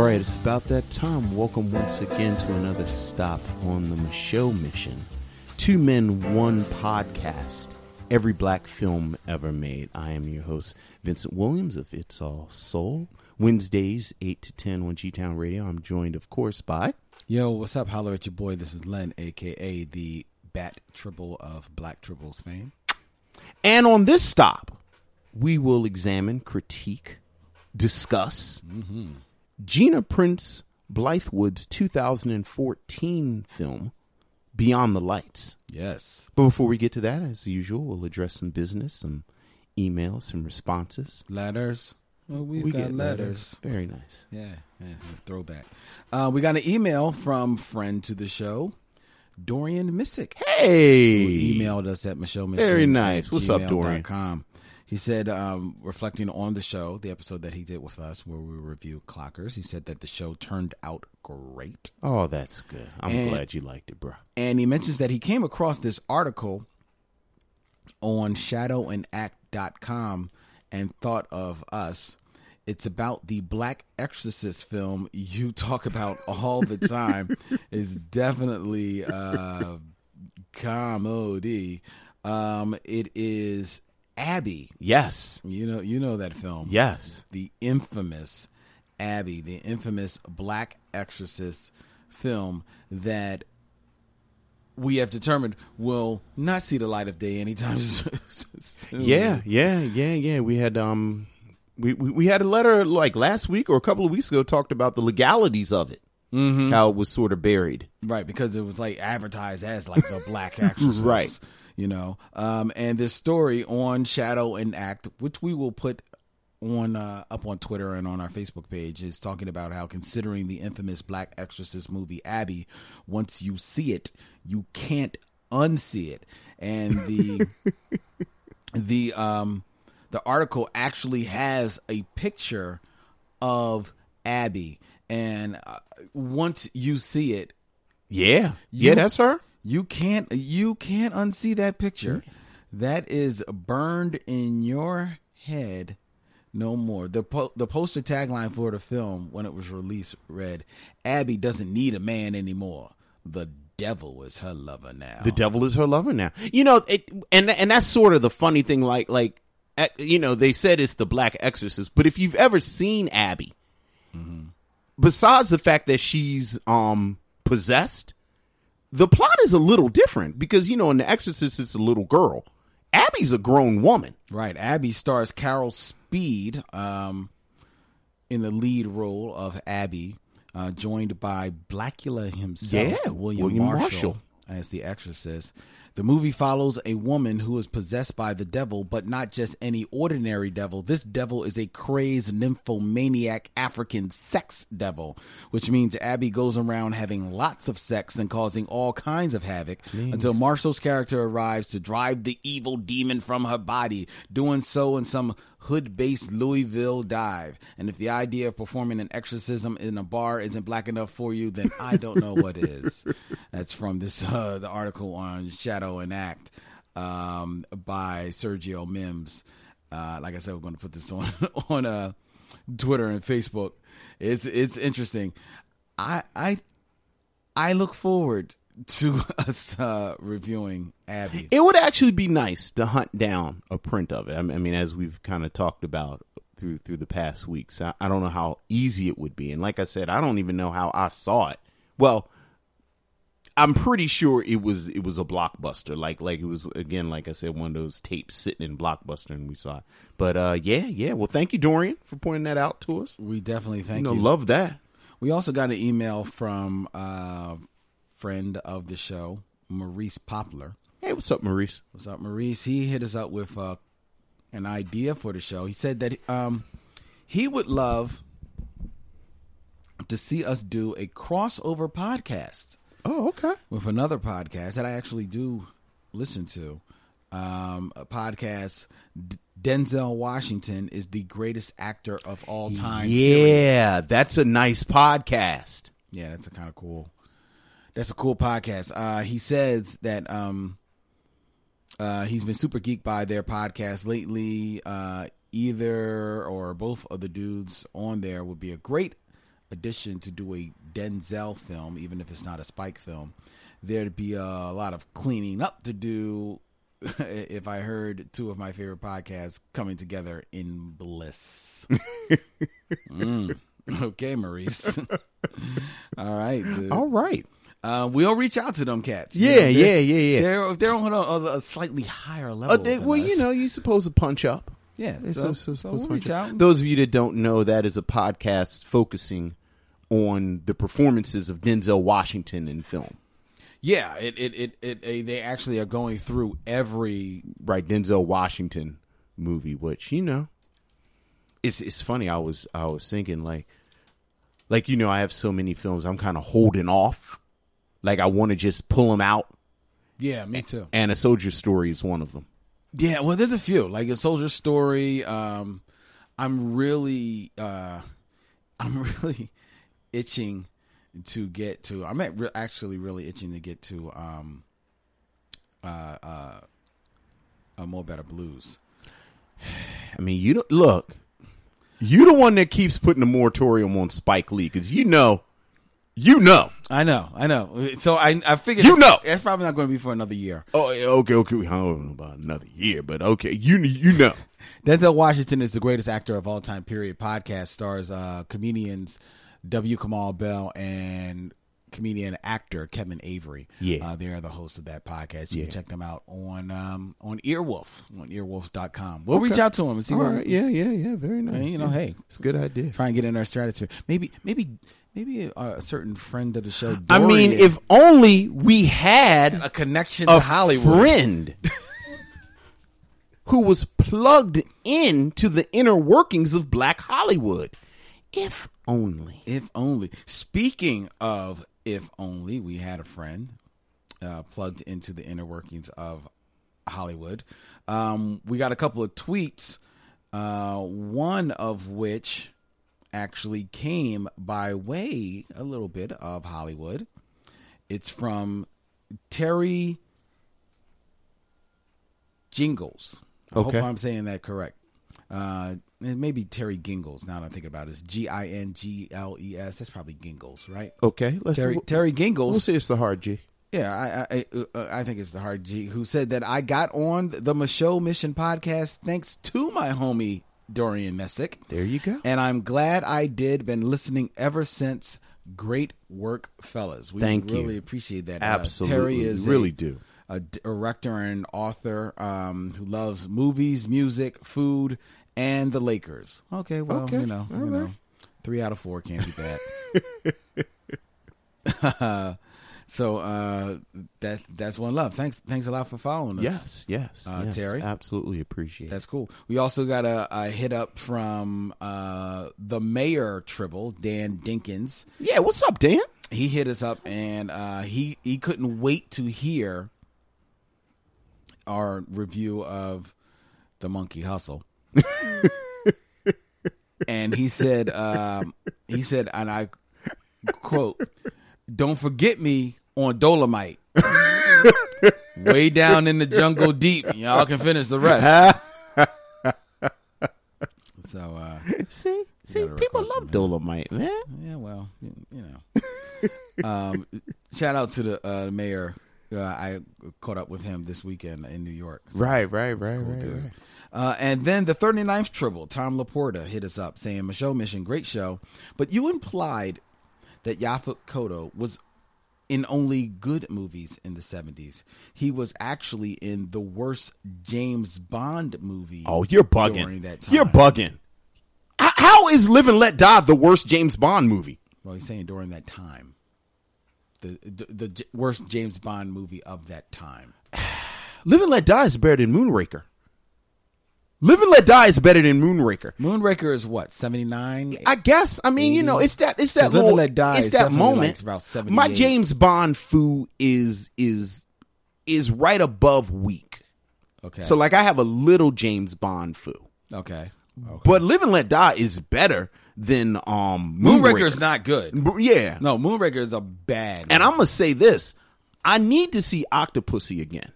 All right, it's about that time. Welcome once again to another stop on the Micheaux Mission. Two Men, One Podcast. Every black film ever made. I am your host, Vincent Williams of It's All Soul. Wednesdays, 8 to 10 on G Town Radio. I'm joined, of course, by. Yo, what's up? Holler at your boy. This is Len, aka the Bat Tribble of Black Tribbles fame. And on this stop, we will examine, critique, discuss mm-hmm. Gina Prince Bythewood's 2014 film, Beyond the Lights. Yes. But before we get to that, as usual, we'll address some business, some emails, some responses. Letters. Well, we've we got get letters. Very nice. Yeah, yeah, throwback. Uh, we got an email from friend to the show, Dorian Missick. Hey! who emailed us at Micheaux Very nice. What's up, Dorian? Com. He said, um, reflecting on the show, the episode that he did with us where we review Clockers, he said that the show turned out great. Oh, that's good. I'm And- glad you liked it, bro. And he mentions that he came across this article on shadowandact.com and thought of us. It's about the Black Exorcist film you talk about all the time. is definitely uh, comedy. Um, it is Abby. Yes. You know, you know that film. Yes. the infamous Abby, the infamous Black Exorcist film that we have determined will not see the light of day anytime soon. Yeah, yeah, yeah, yeah. We had um we, we, we had a letter like last week or a couple of weeks ago talked about the legalities of it. Mm-hmm. How it was sort of buried. right because it was like advertised as like the Black Exorcist, Right. You know, um, and this story on Shadow and Act, which we will put on uh, up on Twitter and on our Facebook page, is talking about how considering the infamous Black Exorcist movie Abby, once you see it, you can't unsee it, and the the um the article actually has a picture of Abby, and uh, once you see it, Yeah. You- yeah, that's her. You can't you can't unsee that picture. That is burned in your head no more. The po- the poster tagline for the film when it was released read, "Abby doesn't need a man anymore. The devil is her lover now." The devil is her lover now. You know, it, and and that's sort of the funny thing. Like like, eh, you know, they said it's the Black Exorcist, but if you've ever seen Abby, besides the fact that she's um possessed, the plot is a little different because you know in the Exorcist it's a little girl. Abby's a grown woman. Right. Abby stars Carol Speed um, in the lead role of Abby, uh, joined by Blacula himself, Yeah, William, William Marshall, Marshall. as the exorcist. The movie follows a woman who is possessed by the devil, but not just any ordinary devil. This devil is a crazed nymphomaniac African sex devil, which means Abby goes around having lots of sex and causing all kinds of havoc until Marshall's character arrives to drive the evil demon from her body, doing so in some hood based Louisville dive. And if the idea of performing an exorcism in a bar isn't black enough for you, then I don't know what is. That's from this uh, the article on Shadow and Act um, by Sergio Mims. Uh, like I said, we're going to put this on on uh, Twitter and Facebook. It's it's interesting. I I I look forward to us uh, reviewing Abby. It would actually be nice to hunt down a print of it. I mean, I mean as we've kind of talked about through through the past weeks, I, I don't know how easy it would be. And like I said, I don't even know how I saw it. Well, I'm pretty sure it was it was a blockbuster. Like like it was again, like I said, one of those tapes sitting in blockbuster, and we saw it. But uh, yeah, yeah. Well, thank you, Dorian, for pointing that out to us. We definitely thank you know, you. love that. We also got an email from a friend of the show, Maurice Poplar. Hey, what's up, Maurice? What's up, Maurice? He hit us up with uh, an idea for the show. He said that um, he would love to see us do a crossover podcast Oh, okay. with another podcast that I actually do listen to. Um, a podcast. D- Denzel Washington is the greatest actor of all time. period. Yeah, that's a nice podcast. Yeah, that's a kind of cool. That's a cool podcast. Uh, he says that um, uh, he's been super geeked by their podcast lately. Uh, either or both of the dudes on there would be a great addition to do a Denzel film, even if it's not a Spike film, there'd be a lot of cleaning up to do. if I heard two of my favorite podcasts coming together in bliss. Mm. Okay, Maurice. All right. dude. All right. Uh, we'll reach out to them cats. Yeah, yeah, yeah, yeah. They're they're on a, a slightly higher level. Uh, they- well, you know, you're supposed to punch up. yeah. So, so- so- so we'll reach up. out. Those of you that don't know, that is a podcast focusing on the performances of Denzel Washington in film. Yeah, it it, it it it they actually are going through every Right, Denzel Washington movie, which you know, it's it's funny. I was I was thinking like, like you know, I have so many films. I'm kind of holding off. Like I want to just pull them out, Yeah, me too. and a soldier story is one of them. Yeah, well, there's a few like a soldier story. Um, I'm really, uh, I'm really itching to get to. I'm at re- actually really itching to get to. Um, uh, uh, a Mo' Better Blues. I mean, you don't look. You the one that keeps putting the moratorium on Spike Lee because you know, you know. I know, I know. So I, I figured You know. it's probably not going to be for another year. Oh, okay, okay. I don't know about another year, but okay, you you know. Denzel Washington is the greatest actor of all time. Period. Podcast stars uh, comedians W. Kamau Bell and comedian actor Kevin Avery. Yeah. uh, they are the hosts of that podcast. You Yeah. can check them out on um, on Earwolf on earwolf.com. We'll Okay. reach out to them and see All right, yeah, yeah, yeah. Very nice. you know, yeah. hey. it's a good idea. try and get in our stratosphere. Maybe maybe maybe a, a certain friend of the show. I mean, if only we had a connection a to Hollywood. friend who was plugged into the inner workings of Black Hollywood. If only. If only. Speaking of if only, we had a friend uh, plugged into the inner workings of Hollywood. Um, we got a couple of tweets, uh, one of which actually came by way a little bit of Hollywood. It's from Terry Jingles. I Okay. hope I'm saying that correct. Uh, it may be Terry Gingles. Now that I'm thinking about it, it's G I N G L E S. That's probably Gingles, right? Okay, let's Terry we'll, Terry Gingles. we'll say it's the hard G. Yeah, I I, I, uh, think it's the hard G who said that I got on the Micheaux Mission podcast thanks to my homie Dorian Missick. There you go. And I'm glad I did. Been listening ever since. Great work, fellas. We Thank you. really appreciate that. Uh, Absolutely, Terry is really a, do. a director and author um, who loves movies, music, food, and the Lakers. Okay, well, Okay, you know, all you know, three out of four can't be bad. so uh, that that's one love. Thanks, thanks a lot for following us. Yes, yes, Uh, yes. Terry? Absolutely appreciate it. That's cool. We also got a, a hit up from uh, the mayor Tribble, Dan Dinkins. Yeah, what's up, Dan? He hit us up and uh, he he couldn't wait to hear our review of the Monkey Hustle. And he said, um, he said, and I quote, "Don't forget me on Dolomite." Way down in the jungle deep. Y'all can finish the rest. so uh See, see, people love. Dolomite, man. yeah, well, you, you know. um, shout out to the uh, mayor. Uh, I caught up with him this weekend in New York. So Right, right, right, cool, right, right. Uh, and then the 39th Tribble, Tom Laporta, hit us up saying, Micheaux Mission, great show. But you implied that Yaphet Kotto was in only good movies in the 70s. He was actually in the worst James Bond movie. Oh, you're during bugging. that time. You're bugging. How is Live and Let Die the worst James Bond movie? Well, he's saying during that time. The, the the worst James Bond movie of that time. Live and Let Die is better than Moonraker. Live and Let Die is better than Moonraker. Moonraker is what seventy nine. I guess. I mean, you know, it's that. It's that Live and. Let Die it's is that moment. like about 78. My James Bond foo is is is right above weak. Okay. So like, I have a little James Bond foo, okay. okay. but Live and Let Die is better than um Moonraker Moonraker. is not good. Yeah, No, Moonraker is a bad. and I'm gonna say this: I need to see Octopussy again.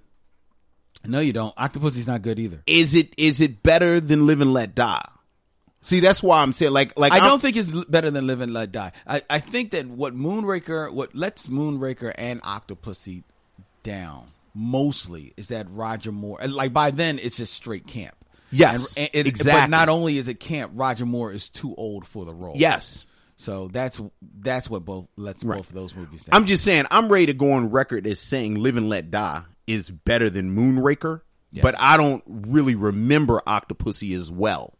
No, you don't. Octopussy's not good either. Is it is it better than Live and Let Die? See, that's why I'm saying like like I I'm- don't think it's better than Live and Let Die. I, I think that what Moonraker, what lets Moonraker and Octopussy down mostly is that Roger Moore. and, Like by then, it's just straight camp. Yes, and, it- exactly. But not only is it camp, Roger Moore is too old for the role. yes. So that's that's what both lets both of those movies down. I'm just saying I'm ready to go on record as saying Live and Let Die is better than Moonraker, but I don't really remember Octopussy as well.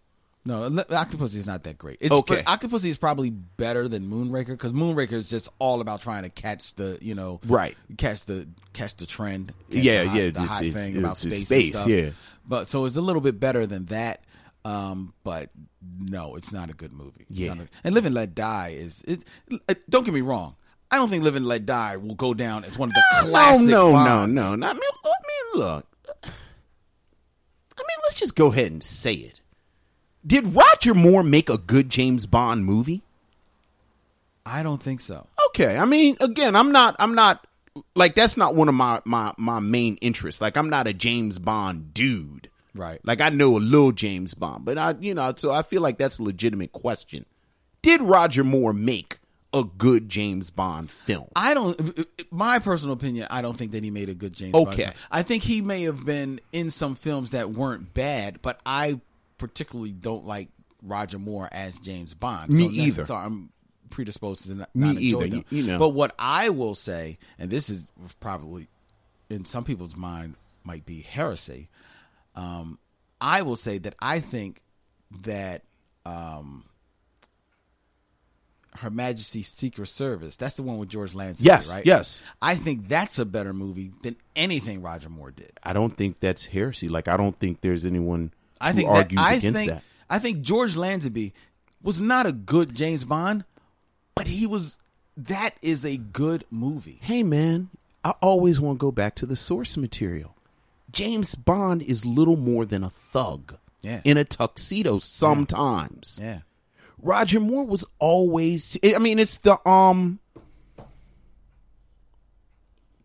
No, Octopussy is not that great. It's, Okay. Octopussy is probably better than Moonraker because Moonraker is just all about trying to catch the, you know, Right. catch the catch the trend. catch Yeah, the hot, yeah, the hot it's- thing about it's- it's space, space, and stuff. yeah. But so it's a little bit better than that. Um, but no, it's not a good movie. It's Yeah. a- and Live and Let Die is. It, it- don't get me wrong. I don't think Live and Let Die will go down as one of the classic. no, no, no, Bonds. no, no. I mean, I mean, look. I mean, let's just go ahead and say it. Did Roger Moore make a good James Bond movie? I don't think so. Okay, I mean, again, I'm not, I'm not like that's not one of my my my main interests. Like, I'm not a James Bond dude. Right. Like, I know a little James Bond, but I, you know, so I feel like that's a legitimate question. Did Roger Moore make a good James Bond film? I don't. My personal opinion, I don't think that he made a good James. Okay. Bond. I think he may have been in some films that weren't bad, but I particularly don't like Roger Moore as James Bond. Me so that- either. So I'm predisposed to not, not enjoy either. them. You- you know. But what I will say, and this is probably in some people's mind might be heresy. Um, I will say that I think that um, Her Majesty's Secret Service. That's the one with George Lazenby, Yes, right? yes. I think that's a better movie than anything Roger Moore did. I don't think that's heresy. Like, I don't think there's anyone I who think argues that, I against think, that. I think George Lazenby was not a good James Bond, but he was. That is a good movie. hey man, I always want to go back to the source material. James Bond is little more than a thug Yeah. in a tuxedo sometimes. Yeah. Roger Moore was always I mean it's the um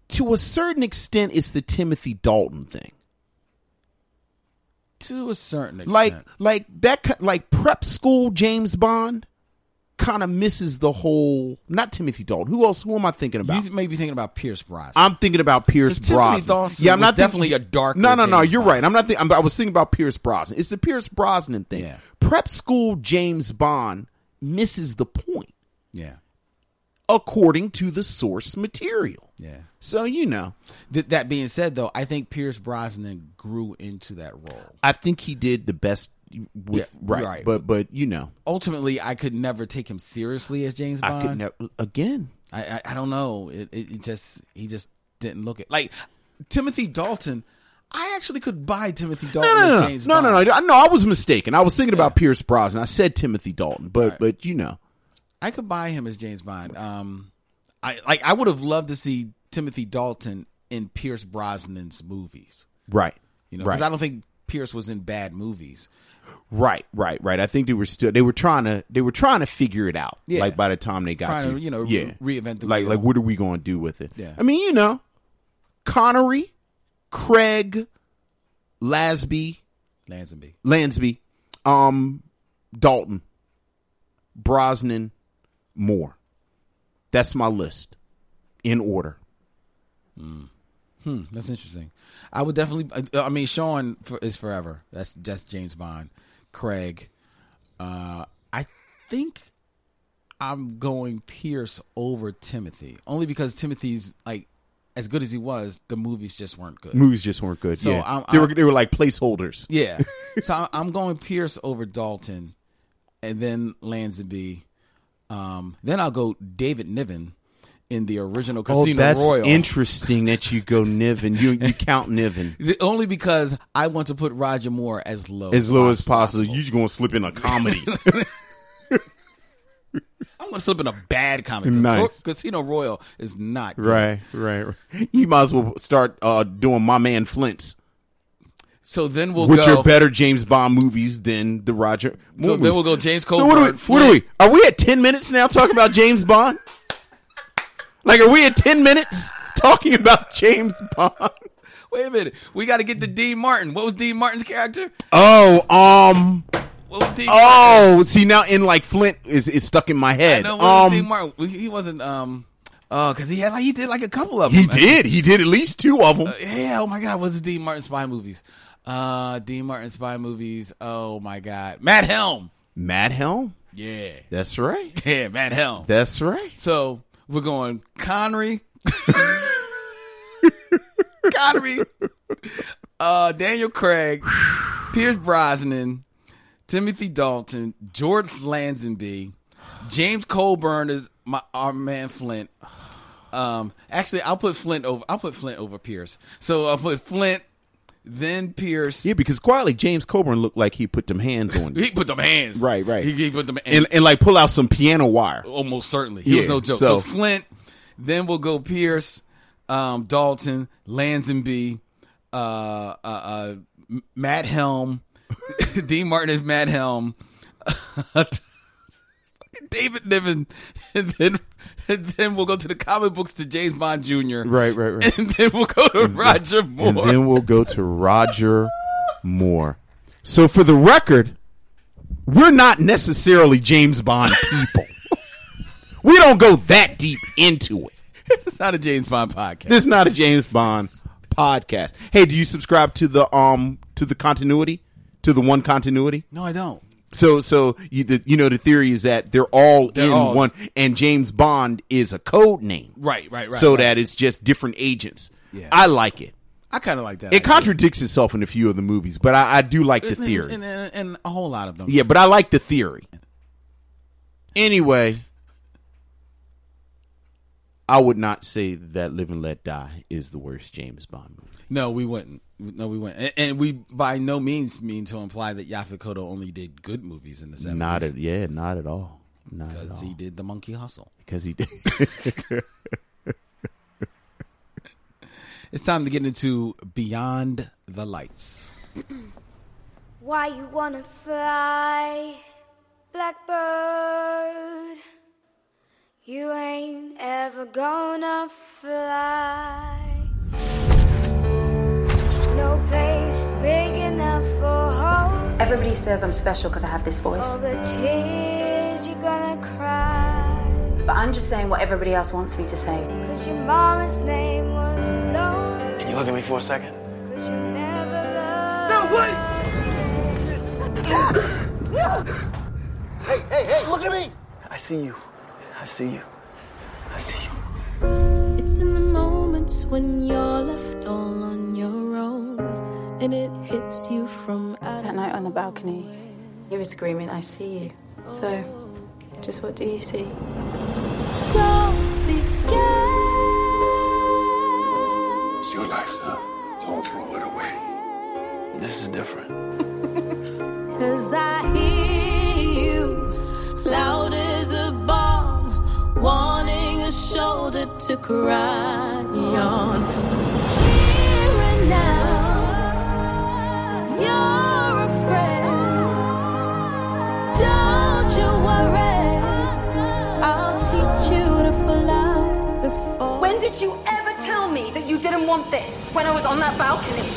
to a certain extent it's the Timothy Dalton thing. To a certain extent. Like like that like prep school James Bond kind of misses the whole not Timothy Dalton. Who else who am I thinking about? you may be thinking about Pierce Brosnan. I'm thinking about Pierce Brosnan. Dalton yeah, I'm not thinking- definitely a dark. No, no, no. You're Bond. right. I'm not. Think, I'm, I was thinking about Pierce Brosnan. It's the Pierce Brosnan thing. Yeah. Prep school James Bond misses the point yeah. according to the source material. Yeah. So you know, Th- that being said, though, I think Pierce Brosnan grew into that role. I think he did the best with Yeah, right, right. but but you know, Ultimately, I could never take him seriously as James Bond. I could never again. I, I I don't know. It, it it just he just didn't look it like Timothy Dalton. I actually could buy Timothy Dalton no, as no, James no, no, Bond. no, no. No, I was mistaken. I was thinking about Pierce Brosnan. I said Timothy Dalton, but Right. but you know, I could buy him as James Bond. Um, I like. I would have loved to see Timothy Dalton in Pierce Brosnan's movies. right, You know, right. because I don't think Pierce was in bad movies. Right, right, right. I think they were still they were trying to they were trying to figure it out. Yeah. Like by the time they got Trying to, to, you know, yeah, re- reinvent the like wheel. like what are we going to do with it? Yeah. I mean, you know, Connery, Craig, Lasby, Lazenby. Lansby, um, Dalton, Brosnan, Moore. That's my list in order. Hmm, that's interesting. I would definitely. I mean, Sean for, is forever. That's just James Bond. Craig. Uh, I think I'm going Pierce over Timothy, only because Timothy's like as good as he was. The movies just weren't good. Movies just weren't good. So yeah, I'm- they were I'm- they were like placeholders. Yeah. so I- I'm going Pierce over Dalton, and then Lazenby. Um, then I'll go David Niven in the original Casino Oh, Casino that's Royale. interesting that you go Niven. You you count Niven. Only because I want to put Roger Moore as low as low as possible. You're gonna slip in a comedy. I'm gonna slip in a bad comedy. Nice. Casino Royale is not good. right, right, right. You might as well start uh, doing my man Flint's, So then we'll which go. are better James Bond movies than the Roger. So movies. then we'll go James So what are we? What are we? Are we at ten minutes now talking about James Bond? Like, are we at ten minutes talking about James Bond? Wait a minute. We got to get to Dean Martin. What was Dean Martin's character? Oh, um, what was Dean Oh, see now in like Flint is is stuck in my head. I know what was Um, Dean Martin. He wasn't. Um. Oh, because he had like he did like a couple of them. he did. He did at least two of them. Uh, yeah. Oh my God. What's the Dean Martin spy movies? Uh, Dean Martin spy movies. Oh my God. Matt Helm. Mad Helm. Yeah. That's right. Yeah. Matt Helm. That's right. So we're going Connery, Connery, uh, Daniel Craig, Pierce Brosnan, Timothy Dalton, George Lazenby, James Coburn is my our man Flint. Um, actually, I'll put Flint over. I'll put Flint over Pierce. So I'll put Flint, then Pierce. Yeah, because quietly James Coburn looked like he put them hands on. He put them hands. Right, right. He, he put them and, and like pull out some piano wire. almost certainly. He was no joke. so- So, Flint, then we'll go Pierce, um, Dalton, Lazenby, uh, uh, uh, Matt Helm, Dean Martin is Matt Helm, David Niven, and then and then we'll go to the comic books to James Bond Jr. Right, right, right. And then we'll go to Roger Moore. And then we'll go to Roger Moore. So for the record, we're not necessarily James Bond people. we don't go that deep into it. it's not a James Bond podcast. This is not a James Bond podcast. Hey, do you subscribe to the um to the continuity? To the one continuity? No, I don't. So so you the, you know the theory is that they're all They're in all- one and James Bond is a code name. Right, right, right. so right. that it's just different agents. Yeah. I like it. I kind of like that. It contradicts itself in a few of the movies, but I, I do like the And- theory. and, and, and a whole lot of them. yeah, but I like the theory. Anyway, I would not say that Live and Let Die is the worst James Bond movie. No, we wouldn't. No, we wouldn't. And, and we by no means mean to imply that Yaphet Kotto only did good movies in the seventies. Not at yeah, not at all. Not at because all. he did the Monkey Hustle. because he did. It's time to get into Beyond the Lights. Why you wanna fly, blackbird? You ain't ever gonna fly. No place big enough for hope. Everybody says I'm special because I have this voice. All the tears you're gonna cry. But I'm just saying what everybody else wants me to say. Cause your mama's name was lonely. Can you look at me for a second? Cause you never loved. No, wait! Hey, hey, hey, look at me! I see you. I see you. I see you. It's in the moments when you're left all on your own and it hits you from out That night on the balcony, you were screaming, I see you. So, just what do you see? Don't be scared. It's your life, sir. Don't throw it away. This is different. Cause I hear you loud as a bomb, wanting a shoulder to cry on. Here and now, you're afraid. Don't you worry, I'll teach you to fly before. When did you ever tell me that you didn't want this? When I was on that balcony?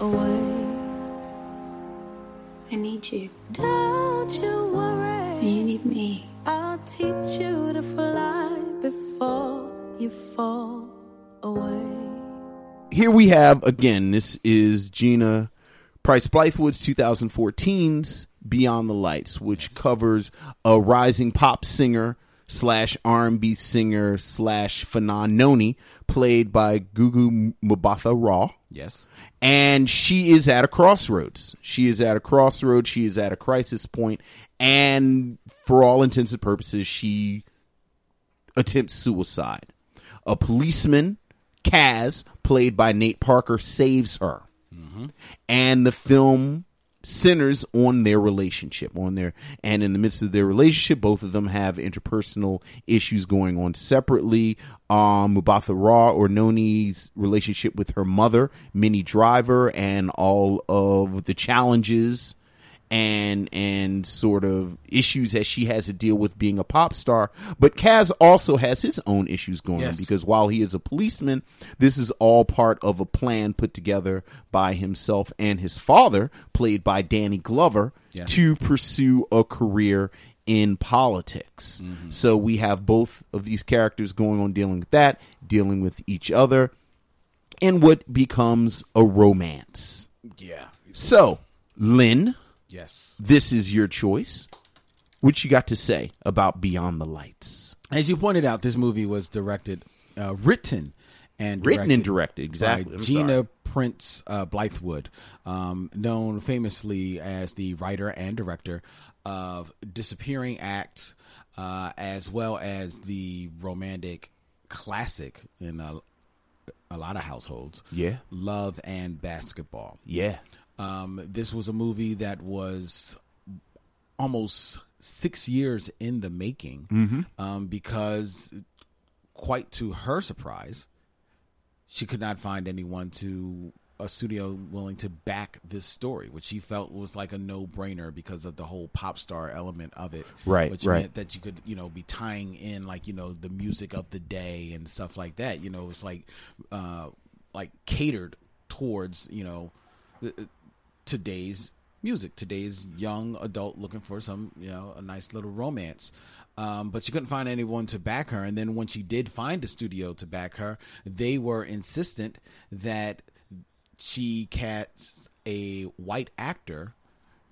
away. I need you. Don't you worry. You need me. I'll teach you to fly before you fall away. Here we have again. This is Gina Prince Bythewood's 2014's Beyond the Lights, which covers a rising pop singer slash R&B singer slash Fanon Noni, played by Gugu Mbatha Raw. Yes. and she is at a crossroads. She is at a crossroads. She is at a crisis point, and for all intents and purposes, she attempts suicide. A policeman, Kaz, played by Nate Parker, saves her, mm-hmm. and the film centers on their relationship on their and in the midst of their relationship both of them have interpersonal issues going on separately. Um Mbatha Raw or Noni's relationship with her mother Minnie Driver and all of the challenges and and sort of issues that she has to deal with being a pop star. But Kaz also has his own issues going Yes. on because while he is a policeman, this is all part of a plan put together by himself and his father, played by Danny Glover, to pursue a career in politics. Mm-hmm. So we have both of these characters going on dealing with that, dealing with each other, and what becomes a romance. Yeah. So, Lynn, Yes. this is your choice. What you got to say about Beyond the Lights? As you pointed out, this movie was directed, uh, written, and Written and directed, exactly. by Gina sorry. Prince uh, Bythewood, um, known famously as the writer and director of Disappearing Act, uh, as well as the romantic classic in a, a lot of households. Yeah. Love and Basketball. Yeah. Um, this was a movie that was almost six years in the making um, because, quite to her surprise, she could not find anyone to a studio willing to back this story, which she felt was like a no brainer because of the whole pop star element of it. Right, which right. meant that you could, you know, be tying in like you know the music of the day and stuff like that. You know, it's like, uh, like catered towards you know th- today's music, today's young adult looking for some, you know, a nice little romance. Um, but she couldn't find anyone to back her. And then when she did find a studio to back her, they were insistent that she cast a white actor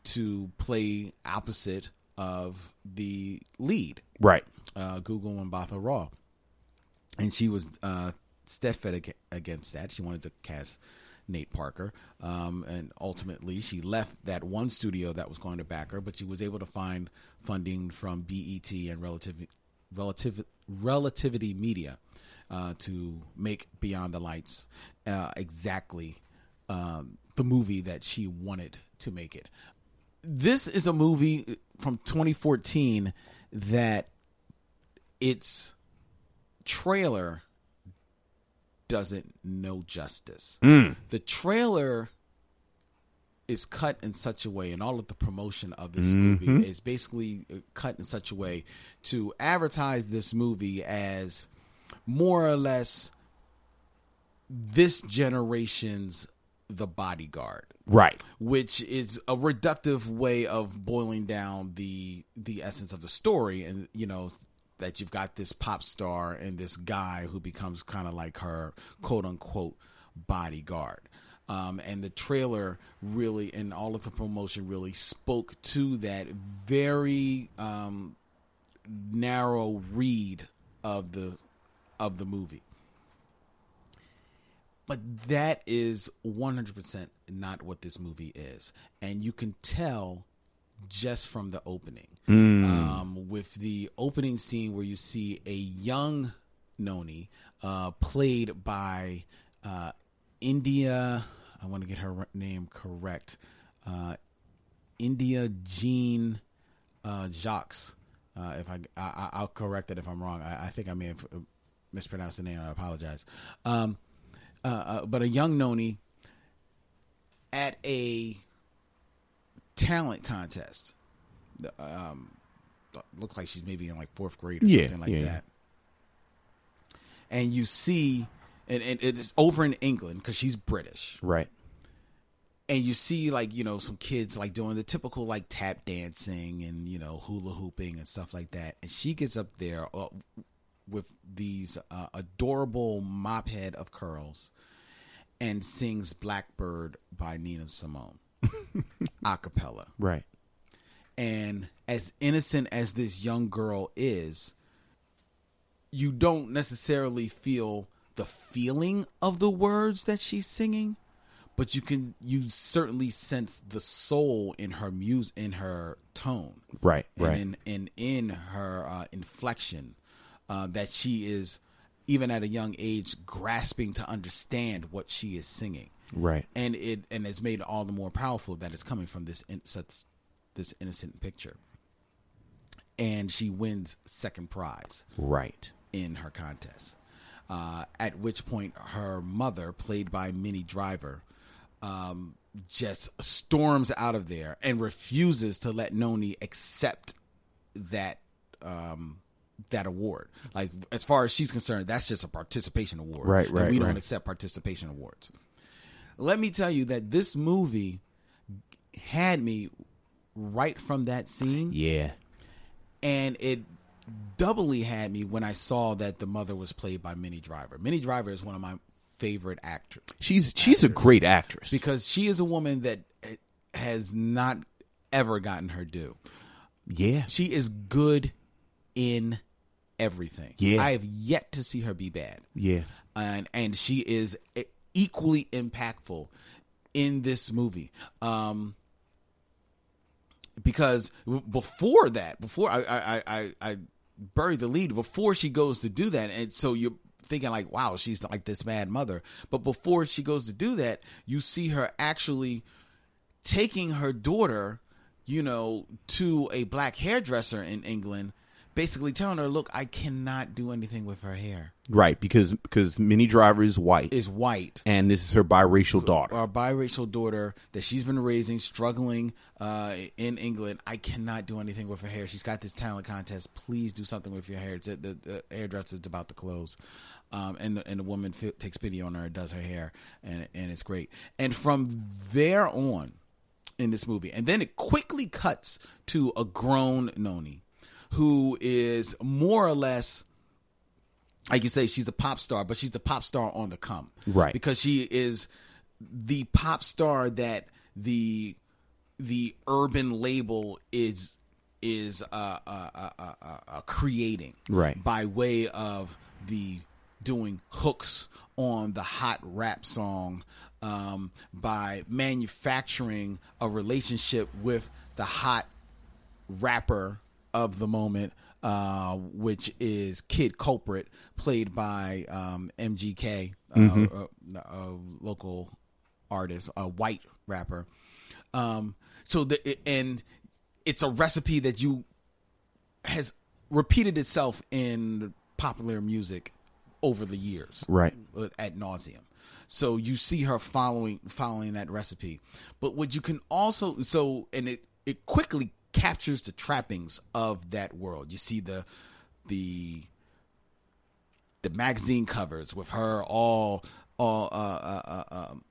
to play opposite of the lead Right. uh, Gugu Mbatha Raw, and she was uh, steadfast against that. She wanted to cast Nate Parker, um, and ultimately she left that one studio that was going to back her, but she was able to find funding from BET and Relative, Relativity Media uh, to make Beyond the Lights uh, exactly um, the movie that she wanted to make it. This is a movie from 2014 that its trailer doesn't know justice. The trailer is cut in such a way, and all of the promotion of this movie is basically uh, cut in such a way to advertise this movie as more or less this generation's The Bodyguard Right. which is a reductive way of boiling down the the essence of the story and you know that you've got this pop star and this guy who becomes kind of like her quote unquote bodyguard um, and the trailer really and all of the promotion really spoke to that very um, narrow read of the of the movie but that is 100% not what this movie is. And you can tell just from the opening. Um, with the opening scene where you see a young Noni uh, played by uh, India, I want to get her name correct, uh, India Jean uh, Jacques. Uh, if I, I, I'll correct it if I'm wrong. I, I think I may have uh, mispronounced the name. I apologize. Um, uh, uh, but a young Noni at a talent contest. Um, looks like she's maybe in like fourth grade or Yeah, something like yeah. that. And you see, and, and it's over in England because she's British Right. and you see like you know some kids like doing the typical like tap dancing and you know hula hooping and stuff like that and she gets up there uh, with these uh, adorable mop head of curls and sings blackbird by nina simone a cappella Right. and as innocent as this young girl is, you don't necessarily feel the feeling of the words that she's singing, but you can you certainly sense the soul in her muse in her tone. Right. And Right. in, in in her uh, inflection uh, that she is even at a young age grasping to understand what she is singing Right. and it and it's made all the more powerful that it's coming from this in, such this innocent picture and she wins second prize Right. in her contest uh, at which point her mother played by minnie driver um, just storms out of there and refuses to let Noni accept that um, that award. Like as far as she's concerned, that's just a participation award. Right, And right, we don't right. accept participation awards. Let me tell you that this movie had me right from that scene Yeah. and it doubly had me when I saw that the mother was played by Minnie Driver. Minnie Driver is one of my favorite actors She's she's a great actress. because she is a woman that has not ever gotten her due. yeah. She is good in everything. Yeah. I have yet to see her be bad. Yeah. And and she is equally impactful in this movie. Um because before that, before I I I, I, bury the lead, before she goes to do that, and so you're thinking like, wow, she's like this bad mother. But before she goes to do that, you see her actually taking her daughter, you know, to a black hairdresser in England, basically telling her, "Look, I cannot do anything with her hair. Right, because because Minnie Driver is white, Is white." and this is her biracial daughter. Our biracial daughter that she's been raising, struggling uh, in England. I cannot do anything with her hair. She's got this talent contest. Please do something with your hair. It's, the, the hairdresser is about to close, um, and the, and the woman fi- takes pity on her and does her hair, and and it's great. And from there on, in this movie, and then it quickly cuts to a grown Noni, who is more or less like you say, she's a pop star, but she's a pop star on the come, Right. Because she is the pop star that the the urban label is is uh, uh, uh, uh, uh, uh, creating, Right. By way of the doing hooks on the hot rap song, um, by manufacturing a relationship with the hot rapper of the moment, uh, which is Kid Culprit, played by um, MGK, uh, a, a local artist, a white rapper. Um, so the and it's a recipe that you has repeated itself in popular music over the years, Right. uh, At nauseum. So you see her following following that recipe, but what you can also so and it it quickly captures the trappings of that world. You see the the the magazine covers with her all all uh, uh, uh, um,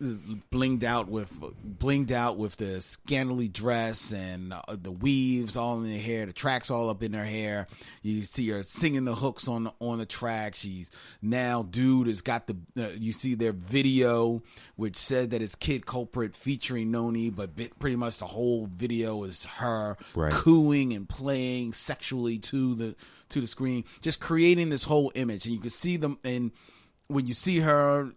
blinged out with blinged out with the scantily dress and uh, the weaves all in her hair, the tracks all up in her hair. You see her singing the hooks on on the track. She's now dude has got the. Uh, you see their video, which said that it's Kid Culprit featuring Noni, but bi- pretty much the whole video is her Right. cooing and playing sexually to the to the screen, just creating this whole image, and you can see them and when you see her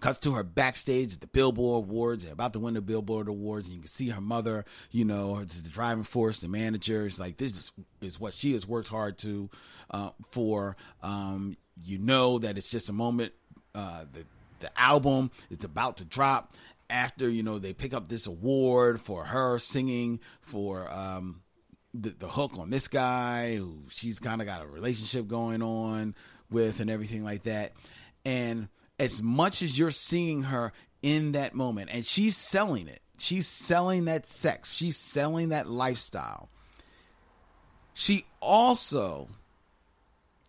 cuts to her backstage at the Billboard Awards. About to win the Billboard Awards, and you can see her mother, you know, the driving force, the manager. It's like this is, is what she has worked hard to uh, for. Um, you know that it's just a moment. Uh, the the album is about to drop after you know they pick up this award for her singing for. Um, the, the hook on this guy who she's kind of got a relationship going on with and everything like that. And as much as you're seeing her in that moment and she's selling it, she's selling that sex, she's selling that lifestyle. She also,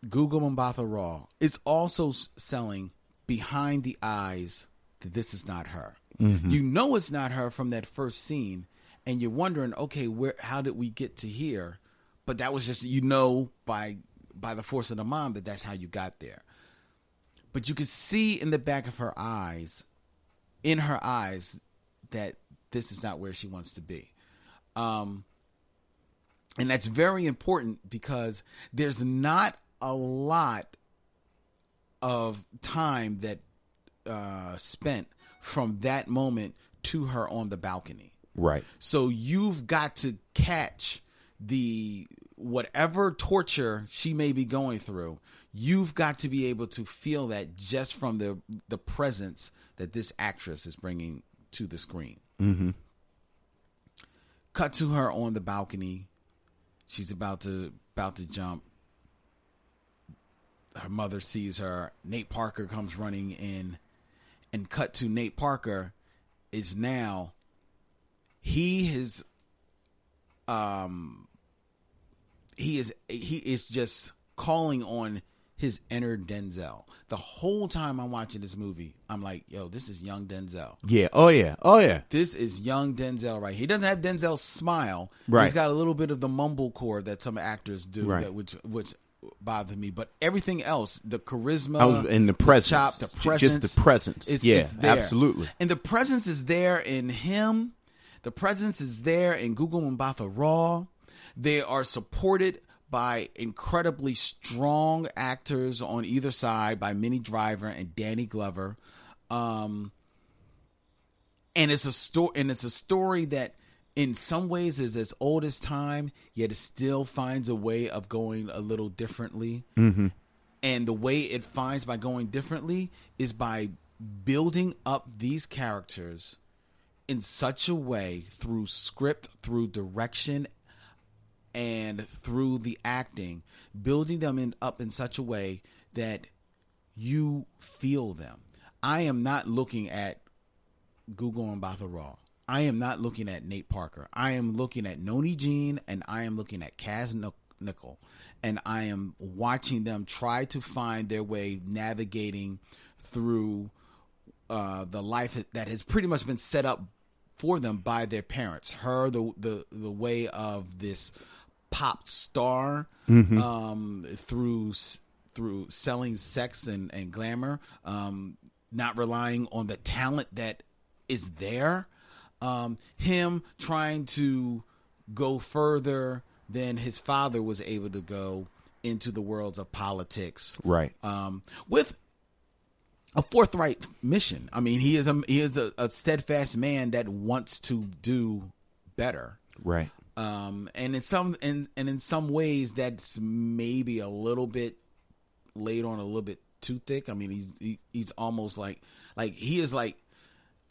Gugu Mbatha Raw, is also selling behind the eyes that this is not her. Mm-hmm. You know it's not her from that first scene, and you're wondering, okay, where? How did we get to here? But that was just you know by by the force of the mom that that's how you got there. But you could see in the back of her eyes, in her eyes, that this is not where she wants to be. Um, and that's very important because there's not a lot of time that uh, spent from that moment to her on the balcony. Right. So you've got to catch the whatever torture she may be going through. You've got to be able to feel that just from the the presence that this actress is bringing to the screen. Mm-hmm. Cut to her on the balcony. She's about to about to jump. Her mother sees her. Nate Parker comes running in, and cut to Nate Parker is now he has um he is he is just calling on his inner Denzel. The whole time I'm watching this movie, I'm like, yo, this is young Denzel. Yeah. Oh yeah. Oh yeah. This is young Denzel right. He doesn't have Denzel's smile. Right. He's got a little bit of the mumblecore that some actors do, Right. that, which which bothered me. But everything else, the charisma I was and the presence, chop, the presence, just the presence. yeah, absolutely. And the presence is there in him. The presence is there in Gugu Mbatha Raw. They are supported by incredibly strong actors on either side by Minnie Driver and Danny Glover. Um, and it's a story and it's a story that in some ways is as old as time yet it still finds a way of going a little differently and the way it finds by going differently is by building up these characters in such a way through script through direction and through the acting building them in, up in such a way that you feel them i am not looking at Gugu Mbatha Raw. I am not looking at Nate Parker. I am looking at Noni Jean and I am looking at Kaz Nic- Nickel. And I am watching them try to find their way navigating through uh, the life that has pretty much been set up for them by their parents. Her, the the, the way of this pop star um, through through selling sex and, and glamour, um, not relying on the talent that is there. Um, him trying to go further than his father was able to go into the worlds of politics, Right. um, with a forthright mission. I mean, he is a he is a, a steadfast man that wants to do better. Right. Um, and in some and, and in some ways that's maybe a little bit laid on a little bit too thick. I mean, he's he, he's almost like like he is like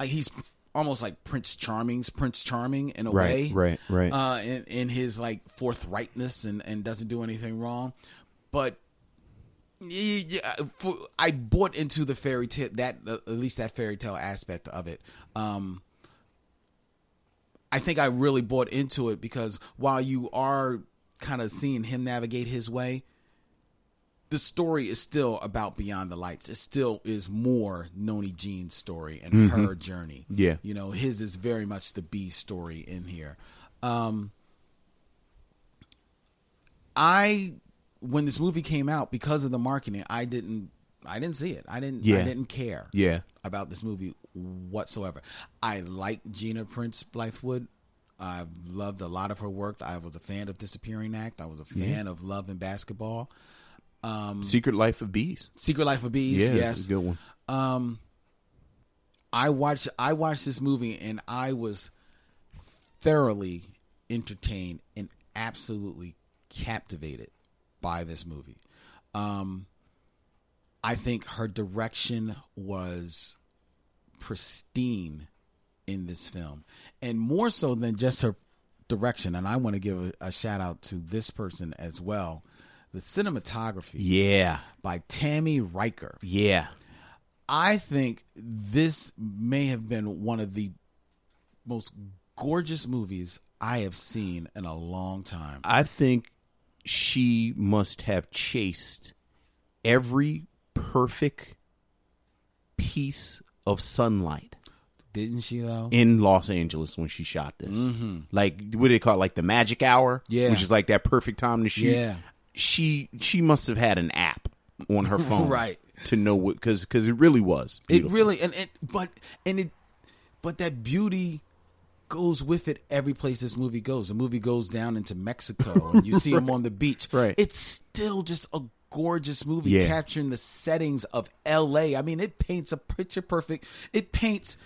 like he's almost like Prince Charming's Prince Charming in a Right, way, right, right. Uh, in, in his like forthrightness and and doesn't do anything wrong, but yeah, yeah, for, I bought into the fairy tale that uh, at least that fairy tale aspect of it. Um, I think I really bought into it because while you are kind of seeing him navigate his way, the story is still about Beyond the Lights. It still is more Noni Jean's story and her journey. Yeah. You know, his is very much the B story in here. Um I when this movie came out because of the marketing, I didn't I didn't see it. I didn't I didn't care Yeah. about this movie whatsoever. I like Gina Prince Bythewood. I've loved a lot of her work. I was a fan of Disappearing Act. I was a fan of Love and Basketball. Secret Life of Bees. Secret Life of Bees. Yeah, yes, good one. Um, I watched I watched this movie and I was thoroughly entertained and absolutely captivated by this movie. Um, I think her direction was pristine in this film, and more so than just her direction. And I want to give a, a shout out to this person as well. The cinematography Yeah. by Tami Reiker. Yeah. I think this may have been one of the most gorgeous movies I have seen in a long time. I think she must have chased every perfect piece of sunlight Didn't she though? in Los Angeles when she shot this. Like what do they call it? Like the magic hour, Mm-hmm. Yeah. which is like that perfect time to shoot. Yeah. she she must have had an app on her phone, Right. to know what because because it really was. It really and it but and it but that beauty goes with it every place this movie goes. The movie goes down into Mexico and you see him on the beach. Right. It's still just a gorgeous movie Yeah. capturing the settings of LA. I mean, it paints a picture perfect. It paints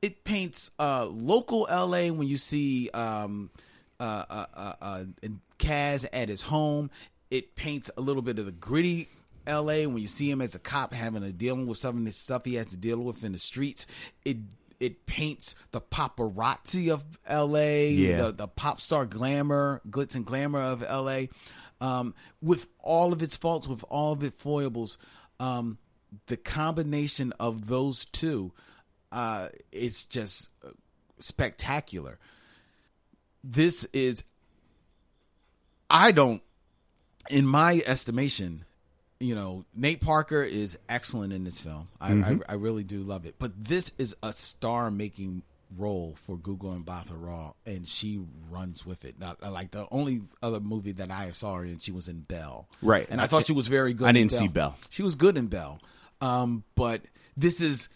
it paints uh local LA when you see um uh uh uh, uh Kaz at his home. It paints a little bit of the gritty LA when you see him as a cop having to dealing with some of the stuff he has to deal with in the streets. It it paints the paparazzi of LA, Yeah. the, the pop star glamour, glitz and glamour of LA, um, with all of its faults, with all of its foibles. Um, the combination of those two uh, it's just spectacular. This is, I don't, in my estimation, you know, Nate Parker is excellent in this film. I, I, I really do love it. But this is a star making role for Gugu Mbatha Raw, and she runs with it. Now, like the only other movie that I saw her in, she was in Bell. Right. And I thought she was very good. I didn't see Bell. She was good in Bell. Um, but this is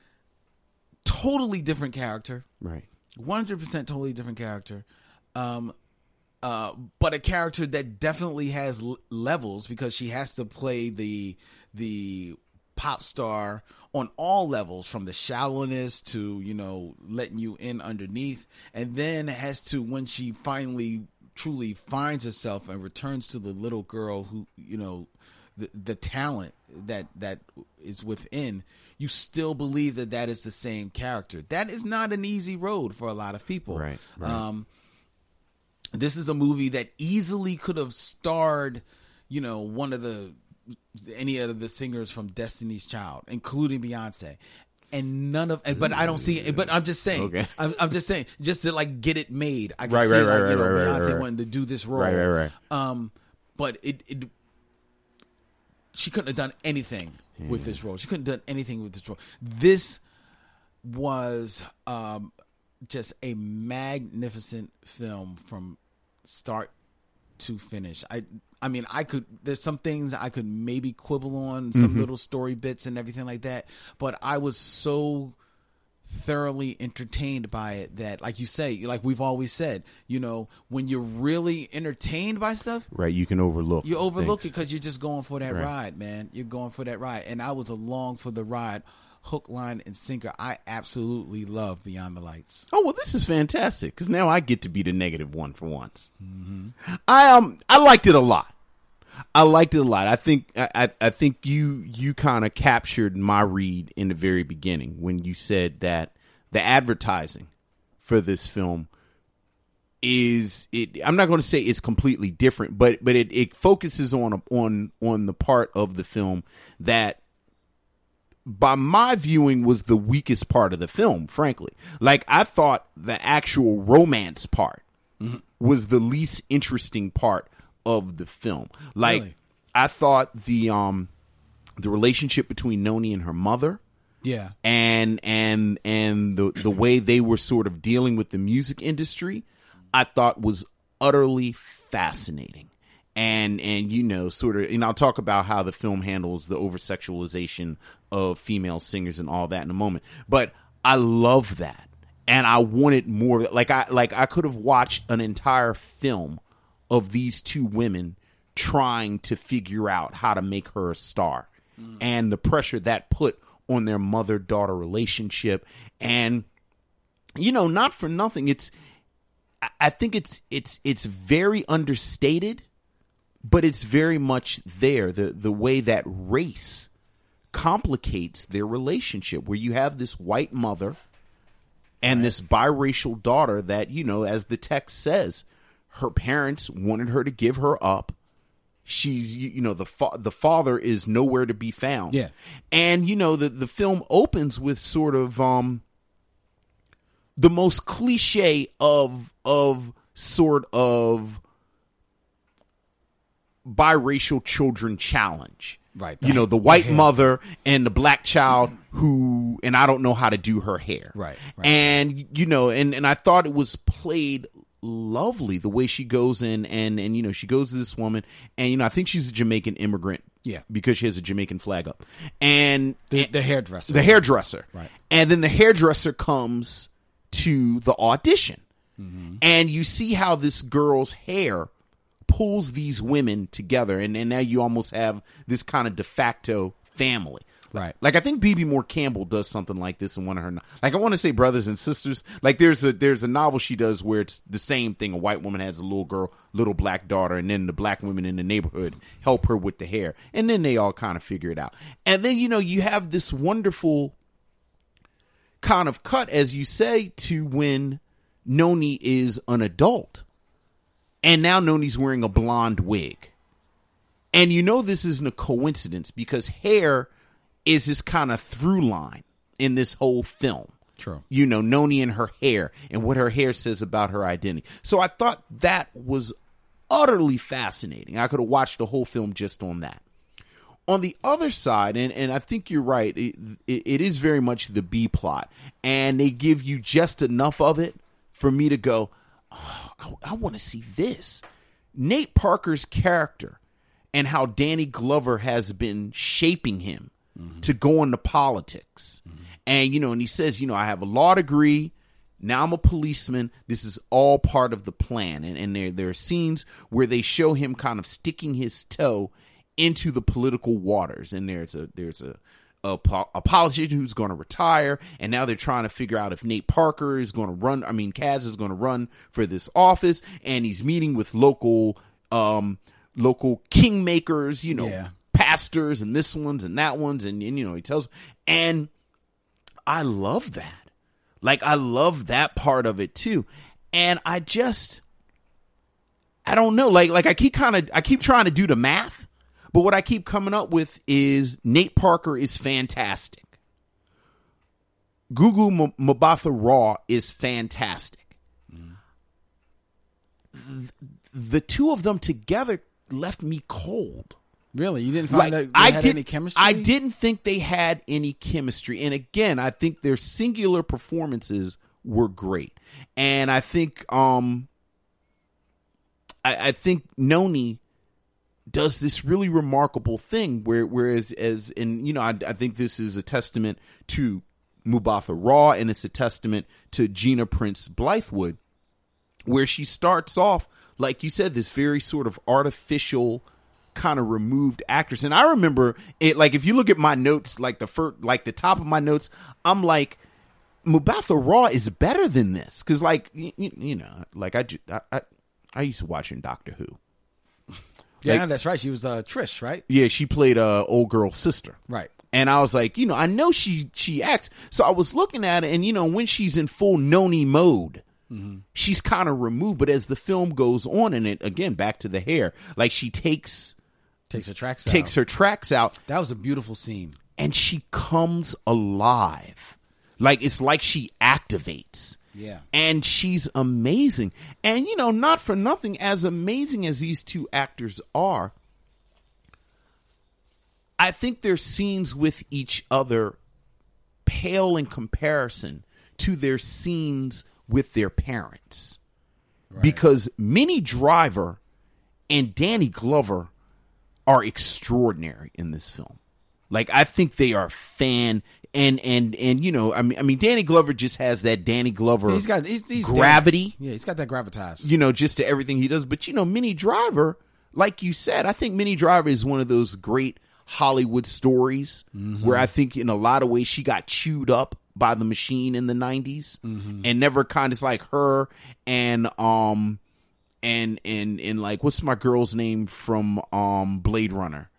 totally different character. Right. One hundred percent, totally different character. Um, uh, but a character that definitely has l- levels because she has to play the the pop star on all levels, from the shallowness to you know letting you in underneath, and then has to when she finally truly finds herself and returns to the little girl who you know the the talent that that is within you still believe that that is the same character. That is not an easy road for a lot of people. Right, right. um this is a movie that easily could have starred you know one of the any of the singers from destiny's child including beyonce and none of and, but i don't see it but i'm just saying Okay. I'm, I'm just saying just to like get it made i can Right, see right, like, right, you know, right, beyonce right, right. wanting to do this role Right, right, right. um but it, it she couldn't have done anything with this role. She couldn't have done anything with this role. This was um, just a magnificent film from start to finish. I I mean, I could there's some things I could maybe quibble on, some little story bits and everything like that, but I was so thoroughly entertained by it that like you say like we've always said you know when you're really entertained by stuff Right. You can overlook. you overlook things. it because you're just going for that Right. ride, man. You're going for that ride, and I was along for the ride, hook, line, and sinker. I absolutely love Beyond the Lights. Oh well, this is fantastic because now I get to be the negative one for once. I um I liked it a lot. I liked it a lot. I think I I, think you you kind of captured my read in the very beginning when you said that the advertising for this film is it I'm not going to say it's completely different, but but it, it focuses on on on the part of the film that by my viewing was the weakest part of the film frankly like i thought the actual romance part mm-hmm. was the least interesting part of the film like Really? i thought the um the relationship between noni and her mother Yeah, and and and the the way they were sort of dealing with the music industry i thought was utterly fascinating and and you know sort of and i'll talk about how the film handles the over sexualization of female singers and all that in a moment but i love that and i wanted more of that. like i like i could have watched an entire film of these two women trying to figure out how to make her a star. Mm. And the pressure that put on their mother daughter relationship. And you know not for nothing it's I- think it's it's it's very understated but it's very much there. The the way that race complicates their relationship where you have this white mother and this biracial daughter that you know as the text says her parents wanted her to give her up she's you, know the fa- the father is nowhere to be found Yeah. and you know the the film opens with sort of um the most cliche of of sort of biracial children challenge Right. you know the white mother and the black child who and i don't know how to do her hair Right, right. and you know and and i thought it was played lovely the way she goes in and and you know she goes to this woman and you know i think she's a jamaican immigrant Yeah. because she has a jamaican flag up and the, the hairdresser. the hairdresser. Right. And then the hairdresser comes to the audition. Mm-hmm. And you see how this girl's hair pulls these women together. And, and now you almost have this kind of de facto family. Right. Like I think Bebe Moore Campbell does something like this in one of her. Like I want to say brothers and sisters. Like there's a there's a novel she does where it's the same thing. A white woman has a little girl, little black daughter, and then the black women in the neighborhood help her with the hair, and then they all kind of figure it out. And then you know you have this wonderful kind of cut, as you say, to when Noni is an adult, and now Noni's wearing a blonde wig. And you know this isn't a coincidence because hair is this kind of through line in this whole film. True. You know, Noni and her hair and what her hair says about her identity. So I thought that was utterly fascinating. I could have watched the whole film just on that. On the other side, and, and I think you're right, it, it, it is very much the B plot, and they give you just enough of it for me to go, oh, I, I want to see this. Nate Parker's character and how Danny Glover has been shaping him to go into politics. And, you know, and he says, you know, I have a law degree. Now I'm a policeman. This is all part of the plan. And, and there, there are scenes where they show him kind of sticking his toe into the political waters. And there's a, there's a, a, a politician who's going to retire, and now they're trying to figure out if Nate Parker is going to run. I mean, Kaz is going to run for this office, and he's meeting with local, um, local kingmakers. You know, Yeah. Pastors and this ones and that ones, and, and you know he tells, and I love that. Like I love that part of it too, and I just, I don't know. Like like I keep kind of I keep trying to do the math, but what I keep coming up with is Nate Parker is fantastic. Gugu M- Mbatha Raw is fantastic. Th- The two of them together left me cold. Really, you didn't Like find that they I had did, any chemistry? I didn't think they had any chemistry, and again, I think their singular performances were great, and I think, um, I, I think Noni does this really remarkable thing where, whereas, as and you know, I, I think this is a testament to Mbatha Raw, and it's a testament to Gina Prince Bythewood, where she starts off like you said this very sort of artificial kind of removed actress and i remember it like if you look at my notes like the first like the top of my notes i'm like Mbatha Raw is better than this because like you, you know like I, I i i used to watch in doctor who Yeah, like- that's right. She was uh, Trish, right? yeah she played uh old girl's sister Right. and I was like, you know, I know she she acts. So I was looking at it, and you know, when she's in full noni mode, she's kind of removed. But as the film goes on, and it again back to the hair, like she takes Takes her tracks. takes out. her tracks out, That was a beautiful scene. and she comes alive. Like it's like she activates. Yeah. And she's amazing. And you know, not for nothing, as amazing as these two actors are, I think their scenes with each other pale in comparison to their scenes with their parents. Because Minnie Driver and Danny Glover are extraordinary in this film. Like I think they are fan and and and you know I mean I mean Danny Glover just has that Danny Glover He's got he's, he's gravity Yeah, he's got that gravitas. you know, just to everything he does. But you know, Minnie Driver, like you said, I think Minnie Driver is one of those great Hollywood stories where I think in a lot of ways she got chewed up by the machine in the 90s and never kind of like her and um and and and like what's my girl's name from um Blade Runner?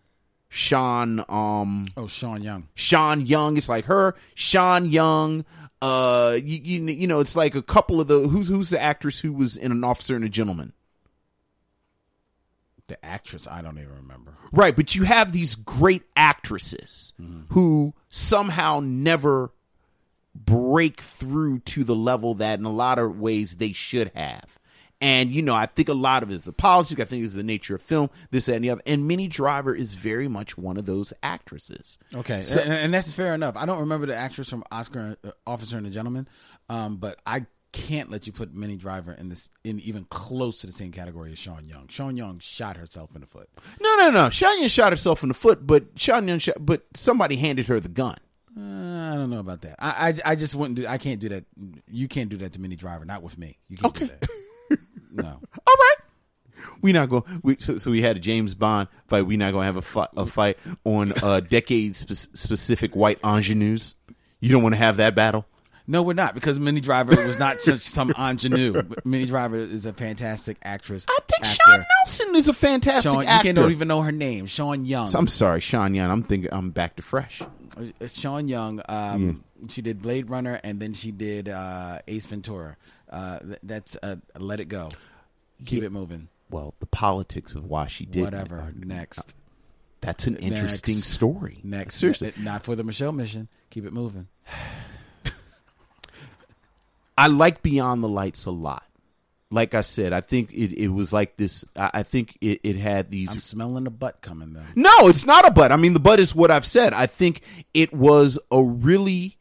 Sean um Oh, Sean Young. Sean Young. It's like her, Sean Young. Uh, you, you you know, it's like a couple of the who's who's the actress who was in an officer and a gentleman. The actress, I don't even remember. Right, but you have these great actresses who somehow never break through to the level that in a lot of ways they should have. And you know, I think a lot of it is the politics. I think it's the nature of film, this, that, and the other. And Minnie Driver is very much one of those actresses. Okay, So- and, and that's fair enough. I don't remember the actress from Oscar uh, Officer and the Gentleman, um, but I can't let you put Minnie Driver in this in even close to the same category as Sean Young. Sean Young shot herself in the foot. No, no, no. Sean Young shot herself in the foot, but Sean Young shot, but somebody handed her the gun. Uh, I don't know about that. I, I I just wouldn't do. I can't do that. You can't do that to Minnie Driver. Not with me. You can't do Okay. that. No. All right. We not going. We so, so we had a James Bond fight. We not going to have a fight, a fight on uh, decade spe- specific white ingenues. You don't want to have that battle. No, we're not because Minnie Driver was not such some ingenue. Minnie Driver is a fantastic actress. I think actor. Sean Nelson is a fantastic Sean, actor. can't don't even know her name. Sean Young. I'm sorry, Sean Young. I'm thinking I'm back to fresh. Uh, Sean Young. Um, She did Blade Runner, and then she did uh, Ace Ventura. Uh, that's uh, Let It Go. Keep it moving. Well, the politics of why she did Whatever. are- Next. That's an interesting Next. story. Next. seriously. Not for the Micheaux Mission. Keep it moving. I like Beyond the Lights a lot. Like I said, I think it, it was like this. I think it, it had these. I'm smelling the butt coming though. No, it's not a butt. I mean, the butt is what I've said. I think it was a really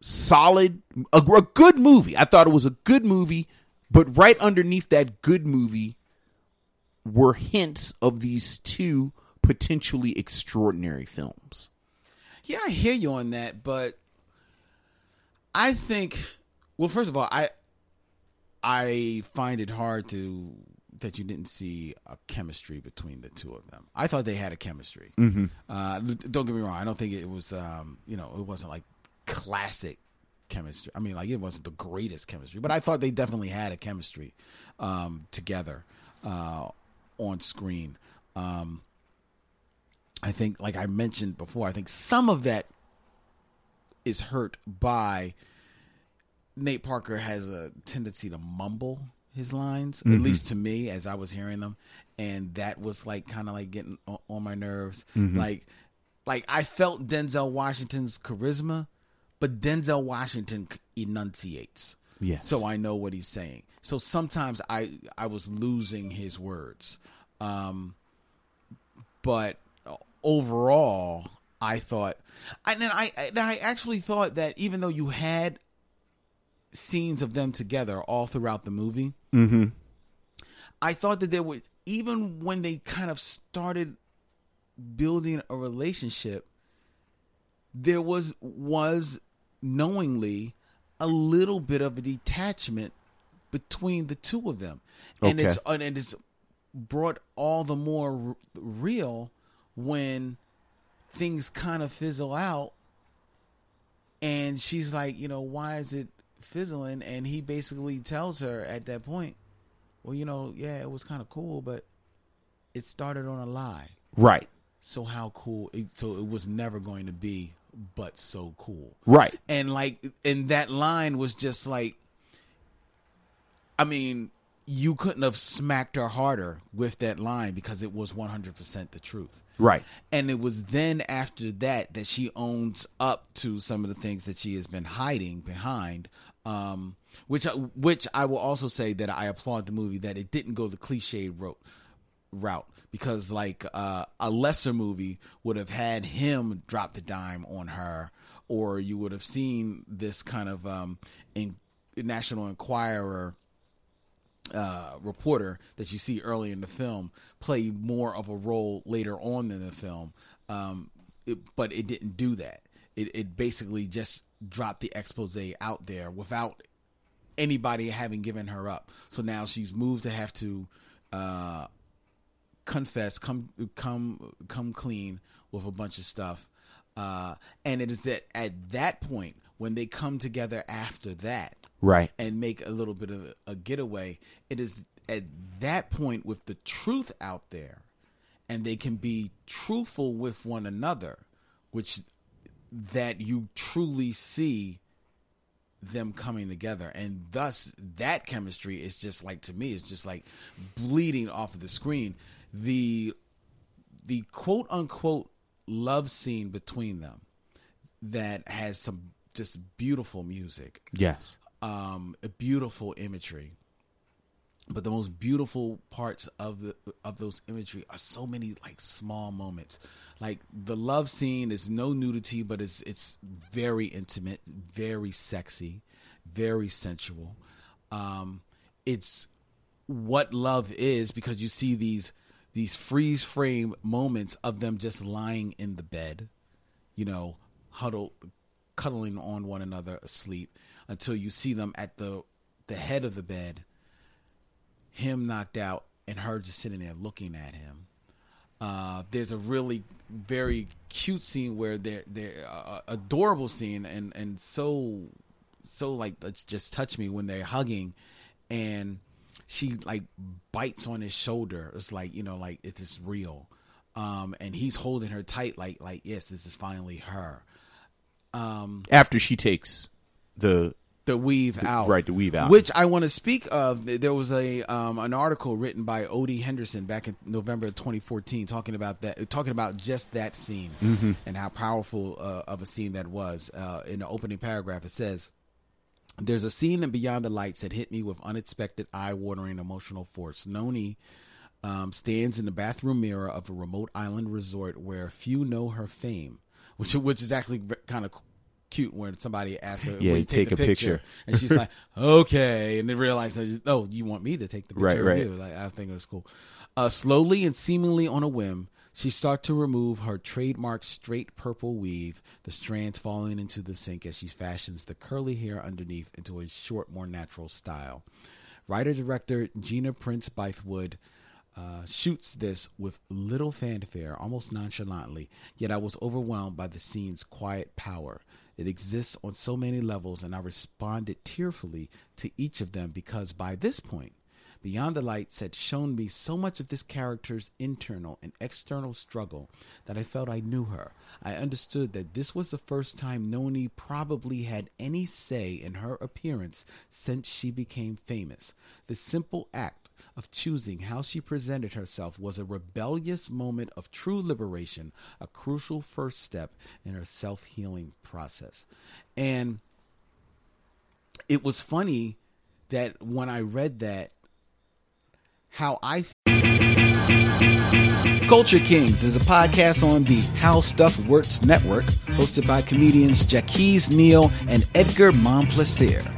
solid, a, a good movie. I thought it was a good movie, but right underneath that good movie were hints of these two potentially extraordinary films. Yeah, I hear you on that, but I think well, first of all, I I find it hard to that you didn't see a chemistry between the two of them. I thought they had a chemistry. Mm-hmm. Uh, don't get me wrong; I don't think it was um, you know it wasn't like classic chemistry. I mean, like it wasn't the greatest chemistry, but I thought they definitely had a chemistry um, together uh, on screen. Um, I think, like I mentioned before, I think some of that is hurt by Nate Parker has a tendency to mumble his lines, at least to me as I was hearing them, and that was like kind of like getting on, on my nerves. Like, like I felt Denzel Washington's charisma, but Denzel Washington enunciates. Yes. So I know what he's saying. So sometimes I I was losing his words. Um but overall I thought and then I and I actually thought that even though you had scenes of them together all throughout the movie, I thought that there was even when they kind of started building a relationship, there was was knowingly a little bit of a detachment between the two of them, and Okay. it's and it's brought all the more r- real when things kind of fizzle out, and she's like, you know, why is it fizzling? And he basically tells her at that point, well, you know, yeah, it was kind of cool, but it started on a lie. Right. So how cool? It, so it was never going to be, but so cool. Right. And like, and that line was just like, I mean, you couldn't have smacked her harder with that line because it was 100% the truth. Right. And it was then after that that she owns up to some of the things that she has been hiding behind. Um, which which I will also say that I applaud the movie that it didn't go the cliche route route because like uh, a lesser movie would have had him drop the dime on her or you would have seen this kind of um, in, National Enquirer uh, reporter that you see early in the film play more of a role later on in the film. Um, it, but it didn't do that. It, it basically just dropped the expose out there without anybody having given her up. So now she's moved to have to uh, confess, come come come clean with a bunch of stuff. Uh, and it is that at that point when they come together after that, Right. and make a little bit of a getaway. It is at that point with the truth out there, and they can be truthful with one another, which that you truly see them coming together and thus that chemistry is just like to me it's just like bleeding off of the screen the the quote unquote love scene between them that has some just beautiful music Yes. um, a beautiful imagery. But the most beautiful parts of the of those imagery are so many like small moments. Like the love scene is no nudity, but it's it's very intimate, very sexy, very sensual. Um, it's what love is because you see these these freeze frame moments of them just lying in the bed, you know, huddled, cuddling on one another asleep until you see them at the the head of the bed, him knocked out and her just sitting there looking at him. Uh, there's a really very cute scene where they're they're uh, adorable scene and and so so like let's just touch me when they're hugging and she like bites on his shoulder. It's like you know like it is real. Um and he's holding her tight like like yes this is finally her. After she takes the the weave out. right, the weave out. which i want to speak of there was a um an article written by odie henderson back in november of 2014 talking about that talking about just that scene and how powerful uh, of a scene that was. Uh in the opening paragraph it says There's a scene in Beyond the Lights that hit me with unexpected, eye-watering emotional force. Noni um, stands in the bathroom mirror of a remote island resort where few know her fame, which which is actually kind of cute when somebody asks her, Yeah, you take the a picture." and she's like, "Okay," and they realize, "Oh, you want me to take the picture Right, of right. you?" Like I think it was cool. Uh, slowly and seemingly on a whim, she starts to remove her trademark straight purple weave, the strands falling into the sink as she fashions the curly hair underneath into a short, more natural style. Writer director Gina Prince Bythewood uh, shoots this with little fanfare, almost nonchalantly, yet I was overwhelmed by the scene's quiet power. It exists on so many levels, and I responded tearfully to each of them because by this point, Beyond the Lights had shown me so much of this character's internal and external struggle that I felt I knew her. I understood that this was the first time Noni probably had any say in her appearance since she became famous. The simple act of choosing how she presented herself was a rebellious moment of true liberation, a crucial first step in her self healing process. And it was funny that when I read that, how I Culture Kings is a podcast on the How Stuff Works network, hosted by comedians Jacques Neal and Edgar Momplaisir.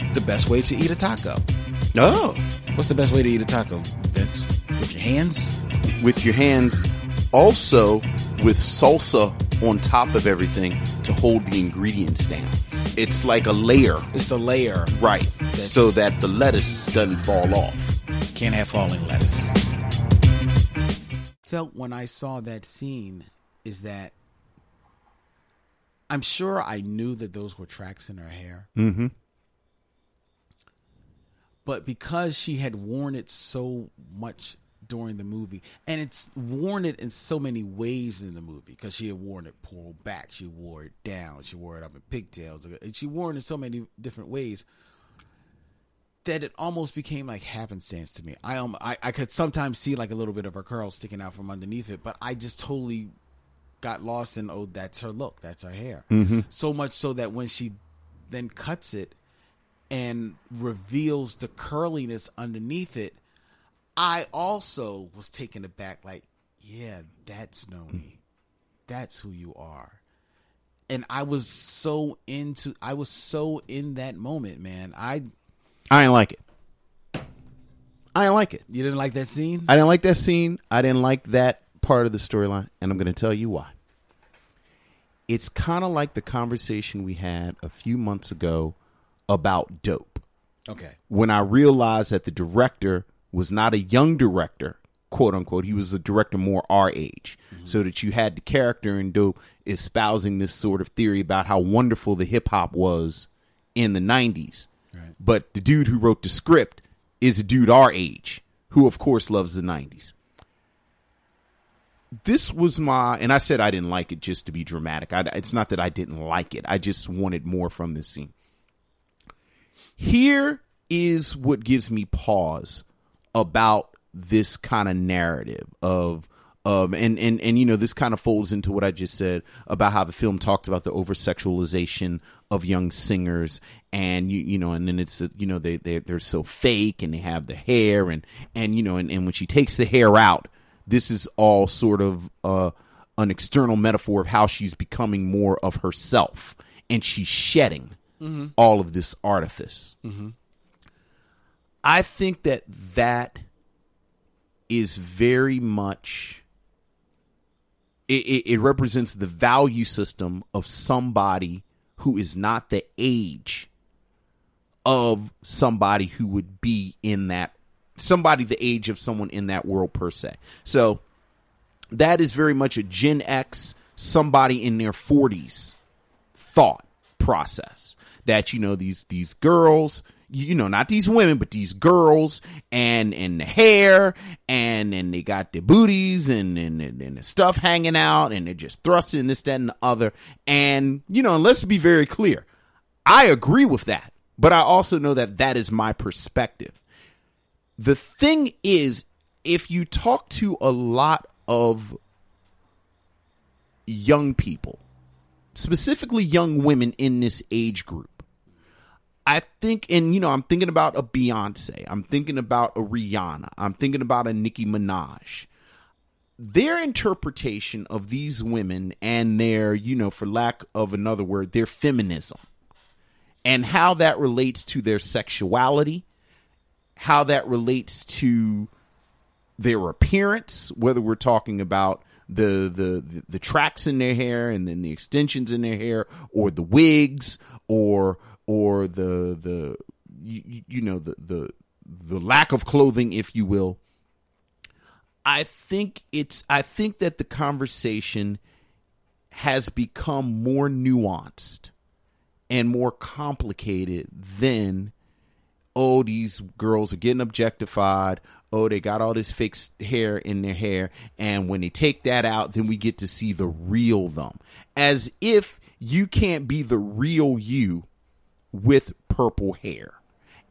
the best way to eat a taco. Oh, What's the best way to eat a taco, Vince? With your hands? with your hands, also with salsa on top of everything to hold the ingredients down. It's like a layer, It's the layer. right? So that the lettuce doesn't fall off. Can't have falling lettuce. Felt when I saw that scene is that I'm sure I knew that those were tracks in her hair. Mm-hmm. But because she had worn it so much during the movie, and it's worn it in so many ways in the movie, because she had worn it pulled back, she wore it down, she wore it up in pigtails, and she wore it in so many different ways that it almost became like happenstance to me. I um I, I could sometimes see like a little bit of her curls sticking out from underneath it, but I just totally got lost in oh that's her look, that's her hair. Mm-hmm. So much so that when she then cuts it and reveals the curliness underneath it, I also was taken aback like, yeah, that's Noni. That's who you are. And I was so into I was so in that moment, man. I I didn't like it. I didn't like it. you didn't like that scene? I didn't like that scene. I didn't like that part of the storyline, and I'm going to tell you why. It's kind of like the conversation we had a few months ago about dope. okay. When I realized that the director was not a young director, quote unquote, he was a director more our age. Mm-hmm. So that you had the character in dope espousing this sort of theory about how wonderful the hip hop was in the 90s. Right. But the dude who wrote the script is a dude our age, who of course loves the 90s. This was my, and I said I didn't like it just to be dramatic. I, it's not that I didn't like it, I just wanted more from this scene. Here is what gives me pause about this kind of narrative of um and and and you know this kind of folds into what I just said about how the film talks about the over sexualization of young singers and you you know and then it's you know they they they're so fake and they have the hair and and you know and, and when she takes the hair out this is all sort of uh an external metaphor of how she's becoming more of herself and she's shedding Mm-hmm. all of this artifice. Mm-hmm. I think that that is very much it, it, it represents the value system of somebody who is not the age of somebody who would be in that somebody the age of someone in that world per se. So that is very much a Gen X, somebody in their 40s thought process that you know these these girls you know, not these women, but these girls and and the hair and and they got their booties and and, and, the stuff hanging out and they're just thrusting this, that, and the other. And you know, and let's be very clear. I agree with that, but I also know that that is my perspective. The thing is, if you talk to a lot of young people, specifically young women in this age group, I think, and you know, I'm thinking about a Beyonce, I'm thinking about a Rihanna, I'm thinking about a Nicki Minaj. Their interpretation of these women and their, you know, for lack of another word, their feminism and how that relates to their sexuality, how that relates to their appearance, whether we're talking about the the the tracks in their hair and then the extensions in their hair, or the wigs, or or the the you, you know the the the lack of clothing, if you will. I think it's I think that the conversation has become more nuanced and more complicated than oh these girls are getting objectified oh they got all this fake hair in their hair and when they take that out then we get to see the real them as if you can't be the real you with purple hair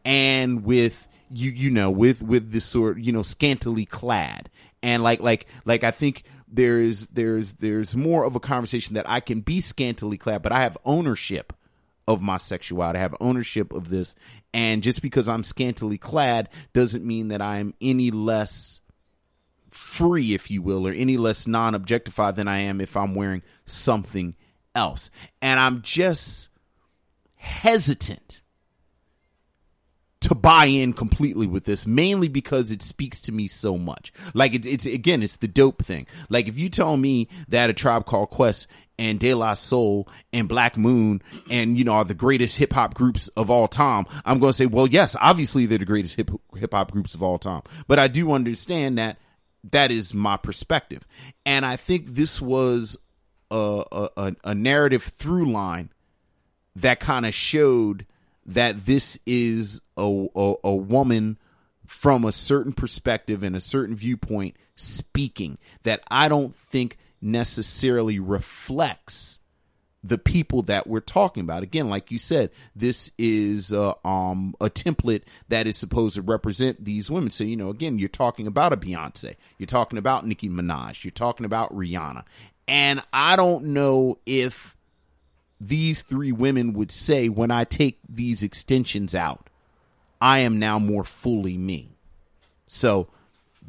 and with you you know with with this sort you know scantily clad. And like like like i think there's there's there's more of a conversation that i can be scantily clad but i have ownership of my sexuality. I have ownership of this. And just because i'm scantily clad doesn't mean that i'm any less free if you will or any less non-objectified than i am if i'm wearing something else. And i'm just hesitant to buy in completely with this mainly because it speaks to me so much. Like it's, it's again it's the dope thing. Like if you tell me that a tribe called quest and de la soul and black moon and you know are the greatest hip-hop groups of all time i'm going to say well yes obviously they're the greatest hip hip-hop groups of all time. But i do understand that that is my perspective. And i think this was a, a, a narrative through line that kind of showed that this is a, a, a woman from a certain perspective and a certain viewpoint speaking that I don't think necessarily reflects the people that we're talking about. Again, like you said, this is um, a template that is supposed to represent these women. So, you know, again, you're talking about a Beyonce, you're talking about Nicki Minaj, you're talking about Rihanna. And I don't know if these three women would say when I take these extensions out, I am now more fully me. So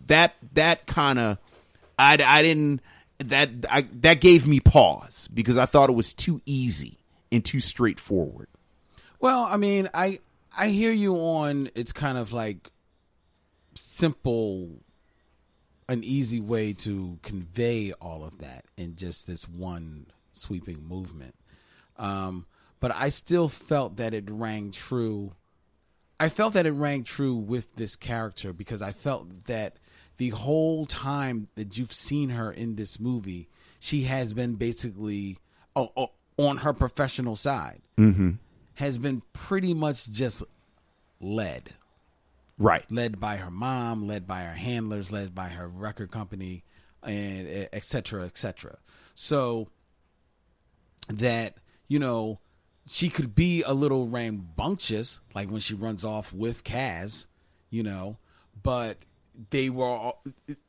that that kind of I, I didn't that I, that gave me pause because I thought it was too easy and too straightforward. Well, I mean, I I hear you on it's kind of like simple an easy way to convey all of that in just this one sweeping movement. Um, but I still felt that it rang true. I felt that it rang true with this character because I felt that the whole time that you've seen her in this movie, she has been basically oh, oh, on her professional side, mm-hmm. has been pretty much just led. Right. Led by her mom, led by her handlers, led by her record company, and et cetera, et cetera. So that you know, she could be a little rambunctious, like when she runs off with Kaz, you know, but they were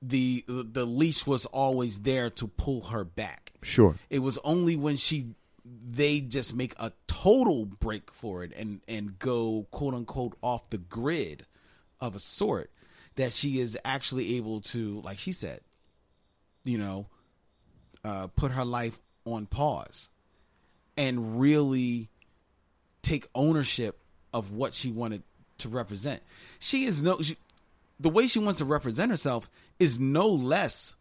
the the leash was always there to pull her back. Sure. It was only when she they just make a total break for it and and go quote unquote off the grid of a sort that she is actually able to like she said you know uh, put her life on pause and really take ownership of what she wanted to represent. She is no she, the way she wants to represent herself is no less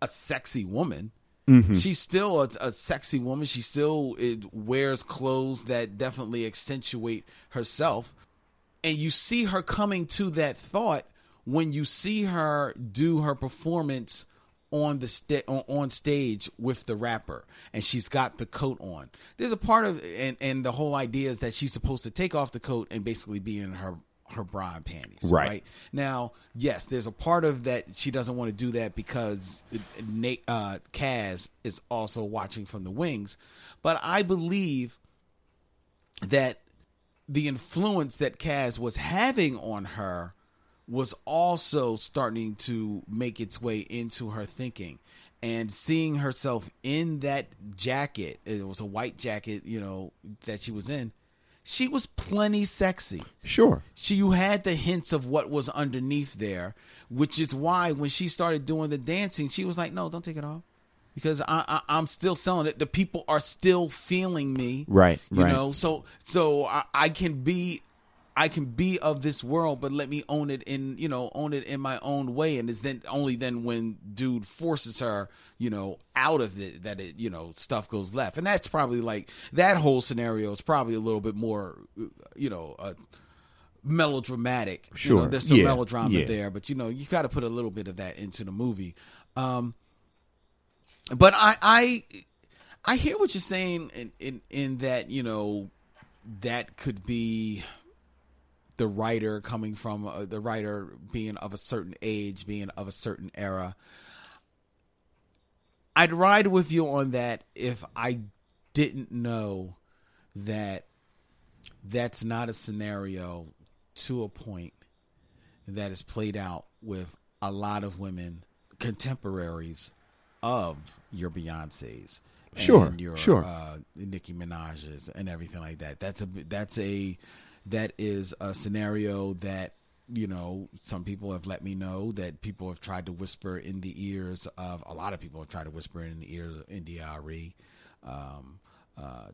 a sexy woman. Mm-hmm. She's still a, a, sexy woman. She still it, wears clothes that definitely accentuate herself. And you see her coming to that thought when you see her do her performance on the sta- on, on stage with the rapper and she's got the coat on. There's a part of and and the whole idea is that she's supposed to take off the coat and basically be in her her bra and panties. Right. Now, yes, there's a part of that she doesn't want to do that because Nate uh Kaz is also watching from the wings, but I believe that the influence that Kaz was having on her was also starting to make its way into her thinking. And seeing herself in that jacket it was a white jacket you know that she was in she was plenty sexy. Sure. she you had the hints of what was underneath there which is why when she started doing the dancing she was like no don't take it off. Because I, I i'm still selling it. The people are still feeling me. Right, you right. know so so I, I can be I can be of this world, but let me own it in you know own it in my own way. And it's then only then when dude forces her you know out of it that it you know stuff goes left. And that's probably like that whole scenario is probably a little bit more you know uh, melodramatic. You know, Sure. there's some Yeah, melodrama yeah. there, but you know you got to put a little bit of that into the movie. Um, but I I I hear what you're saying in in, in that you know that could be the writer coming from uh, the writer being of a certain age, being of a certain era. I'd ride with you on that if I didn't know that that's not a scenario to a point that is played out with a lot of women contemporaries of your Beyonces, Sure, your sure. uh, Nicki Minaj's and everything like that. That's a that's a that is a scenario that you know some people have let me know that people have tried to whisper in the ears of a lot of people have tried to whisper in the ears of NDRE. Um, uh,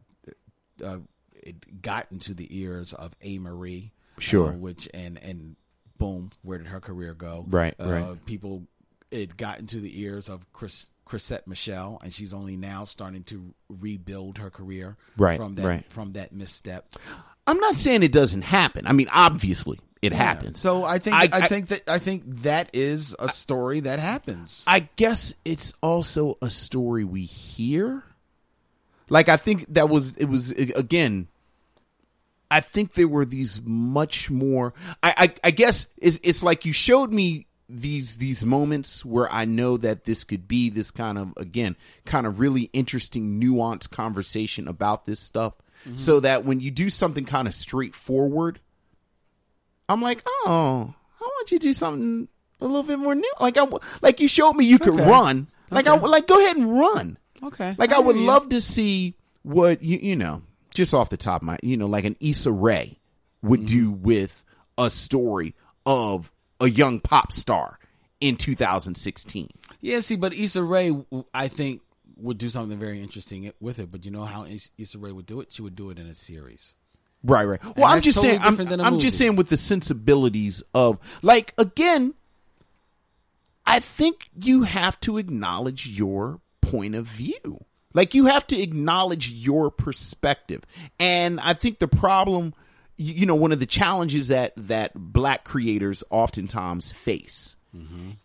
uh, it got into the ears of Amerie, Sure. uh, which and and boom, where did her career go? Right, uh, right. People, it got into the ears of Chris. Chrisette Michele, and she's only now starting to rebuild her career Right, from that right. from that misstep. I'm not saying it doesn't happen. I mean, obviously it happens. So I think I- I, I- think that I think that is a story that happens. I guess it's also a story we hear. Like I think that was it was again. I think there were these much more. I I, I guess it's it's like you showed me these these moments where I know that this could be this kind of again kind of really interesting nuanced conversation about this stuff. Mm-hmm. So that when you do something kind of straightforward, I'm like, oh, I want you to do something a little bit more new. Like I, like you showed me you could Okay. run. Like I, like go ahead and run. Okay. Like I, I would you. love to see what you you know just off the top of my you know like an Issa Rae would do mm-hmm. with a story of a young pop star in 2016. Yeah, see, but Issa Rae, I think, would do something very interesting with it. But you know how Issa Rae would do it? She would do it in a series. Right, right. Well, I'm just totally saying. I'm, different than a I'm just saying with the sensibilities of like again. I think you have to acknowledge your point of view. Like you have to acknowledge your perspective. And I think the problem, you know, one of the challenges that that black creators oftentimes face